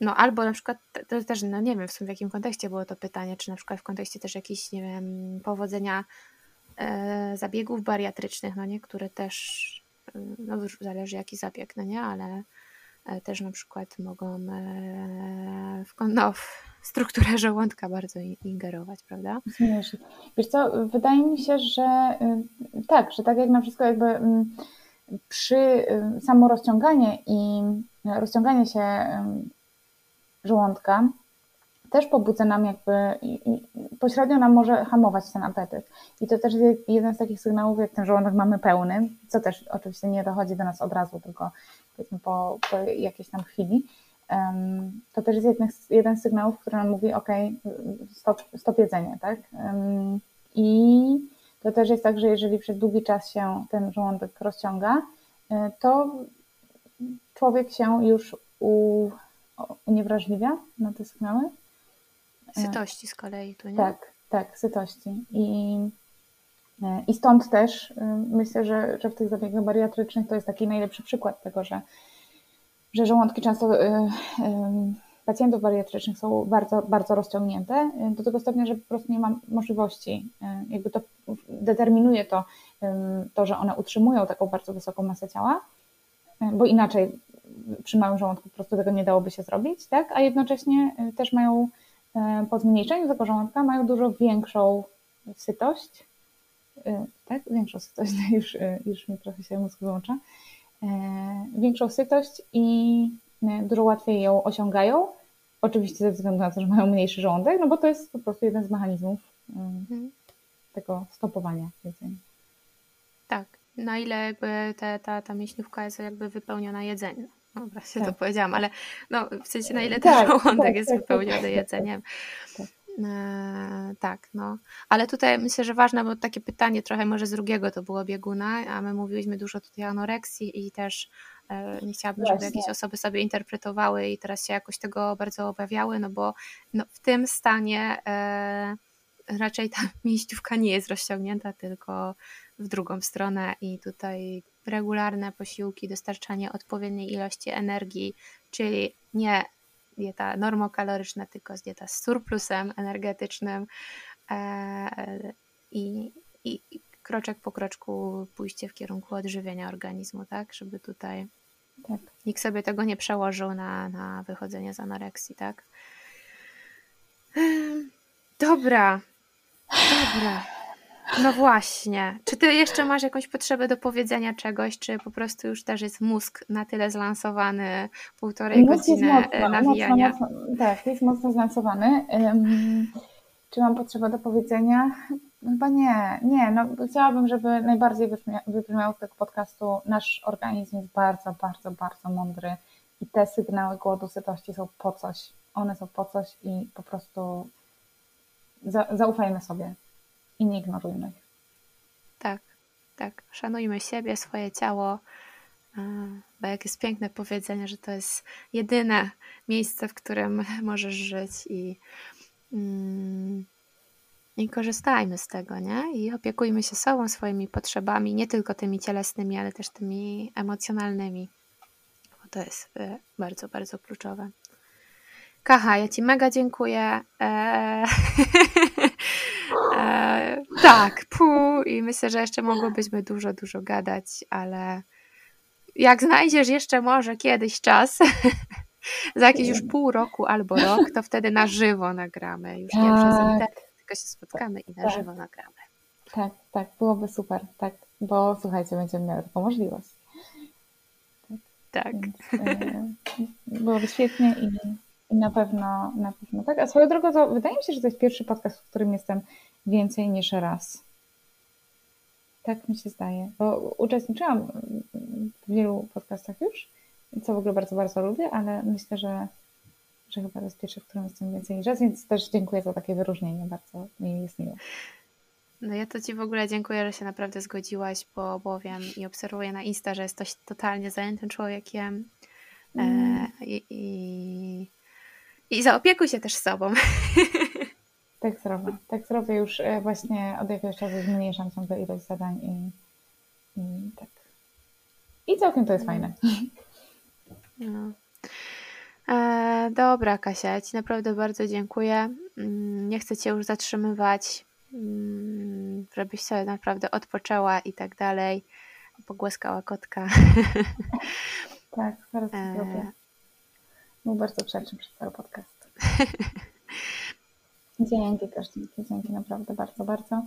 no albo na przykład, to też, no nie wiem w sumie w jakim kontekście było to pytanie, czy na przykład w kontekście też jakichś, nie wiem, powodzenia e, zabiegów bariatrycznych, no nie, które też, e, no zależy jaki zabieg, no nie, ale e, też na przykład mogą e, w, no, strukturę żołądka bardzo ingerować, prawda? Wiesz co, wydaje mi się, że y, tak, że tak jak na wszystko jakby mm, przy y, samo rozciąganie i rozciąganie się żołądka też pobudza nam jakby, pośrednio nam może hamować ten apetyt. I to też jest jeden z takich sygnałów, jak ten żołądek mamy pełny, co też oczywiście nie dochodzi do nas od razu, tylko powiedzmy po, po jakiejś tam chwili. To też jest jeden, jeden z sygnałów, który nam mówi, ok, stop, stop jedzenie, tak? I to też jest tak, że jeżeli przez długi czas się ten żołądek rozciąga, e, to człowiek się już u, uniewrażliwia na te sygnały. Sytości z kolei tu, nie? Tak, tak, sytości. I, e, i stąd też e, myślę, że, że w tych zabiegach bariatrycznych to jest taki najlepszy przykład tego, że, że żołądki często e, pacjentów bariatrycznych są bardzo, bardzo rozciągnięte, do tego stopnia, że po prostu nie ma możliwości, jakby to determinuje to, to, że one utrzymują taką bardzo wysoką masę ciała, bo inaczej przy małym żołądku po prostu tego nie dałoby się zrobić, tak? A jednocześnie y, też mają y, po zmniejszeniu tego żołądka mają dużo większą sytość, y, tak, większą sytość, już, już mi trochę się mózg wyłącza, większą sytość i dużo łatwiej ją osiągają. Oczywiście ze względu na to, że mają mniejszy żołądek, no bo to jest po prostu jeden z mechanizmów mhm. tego stopowania jedzenia. Tak, na ile jakby te, ta, ta mięśniówka jest jakby wypełniona jedzeniem. Dobra, się tak. to powiedziałam, ale no, w sensie na ile ten tak, żołądek tak, jest tak, wypełniony tak, jedzeniem. E, tak, no. Ale tutaj myślę, że ważne, bo takie pytanie trochę może z drugiego to było bieguna, a my mówiliśmy dużo tutaj o anoreksji i też e, nie chciałabym, żeby jakieś osoby sobie interpretowały i teraz się jakoś tego bardzo obawiały, no bo no, w tym stanie e, raczej ta mięśniówka nie jest rozciągnięta, tylko w drugą stronę i tutaj regularne posiłki, dostarczanie odpowiedniej ilości energii, czyli nie dieta normokaloryczna, tylko dieta z surplusem energetycznym e, i, i, i kroczek po kroczku pójście w kierunku odżywienia organizmu, tak, żeby tutaj tak. nikt sobie tego nie przełożył na, na wychodzenie z anoreksji, tak. Dobra, dobra. No właśnie. Czy ty jeszcze masz jakąś potrzebę do powiedzenia czegoś, czy po prostu już też jest mózg na tyle zlansowany, półtorej mózg godziny mocno, nawijania? Mocno, mocno, tak, jest mocno zlansowany. Um, czy mam potrzebę do powiedzenia? Chyba nie, nie. No, chciałabym, żeby najbardziej wybrzmiał z tego podcastu nasz organizm jest bardzo, bardzo, bardzo mądry i te sygnały głodu, sytości są po coś. One są po coś i po prostu za, zaufajmy sobie i nie ignorujmy. Tak, tak. Szanujmy siebie, swoje ciało, bo jak jest piękne powiedzenie, że to jest jedyne miejsce, w którym możesz żyć i, mm, i korzystajmy z tego, nie? I opiekujmy się sobą, swoimi potrzebami, nie tylko tymi cielesnymi, ale też tymi emocjonalnymi. Bo to jest y, bardzo, bardzo kluczowe. Kacha, ja Ci mega dziękuję. Eee, eee, tak, pół i myślę, że jeszcze mogłybyśmy dużo, dużo gadać, ale jak znajdziesz jeszcze może kiedyś czas, za jakieś już pół roku albo rok, to wtedy na żywo nagramy. Już nie przez tak. internet, tylko się spotkamy i na tak. żywo nagramy. Tak, tak, byłoby super, tak, bo słuchajcie, będziemy miały taką możliwość. Tak. tak. Więc, e, byłoby świetnie i na pewno, na pewno tak. A swoją drogą to wydaje mi się, że to jest pierwszy podcast, w którym jestem więcej niż raz. Tak mi się zdaje, bo uczestniczyłam w wielu podcastach już, co w ogóle bardzo, bardzo lubię, ale myślę, że, że chyba to jest pierwszy, w którym jestem więcej niż raz, więc też dziękuję za takie wyróżnienie, bardzo mi jest miło. No ja to Ci w ogóle dziękuję, że się naprawdę zgodziłaś, bo, bo wiem i obserwuję na Insta, że jesteś totalnie zajętym człowiekiem e, mm. e, i, i i zaopiekuj się też sobą. Tak zrobię. Tak zrobię już e, właśnie od jakiegoś czasu zmniejszam ciągle ilość zadań i, i tak. I całkiem to jest fajne. No. E, dobra, Kasia, Ci naprawdę bardzo dziękuję. Mm, nie chcę Cię już zatrzymywać, mm, żebyś sobie naprawdę odpoczęła i tak dalej. Pogłaskała kotka. Tak, zaraz to e, zrobię. Był bardzo wdzięczny przez cały podcast. dzięki też, dzięki, dzięki naprawdę bardzo, bardzo.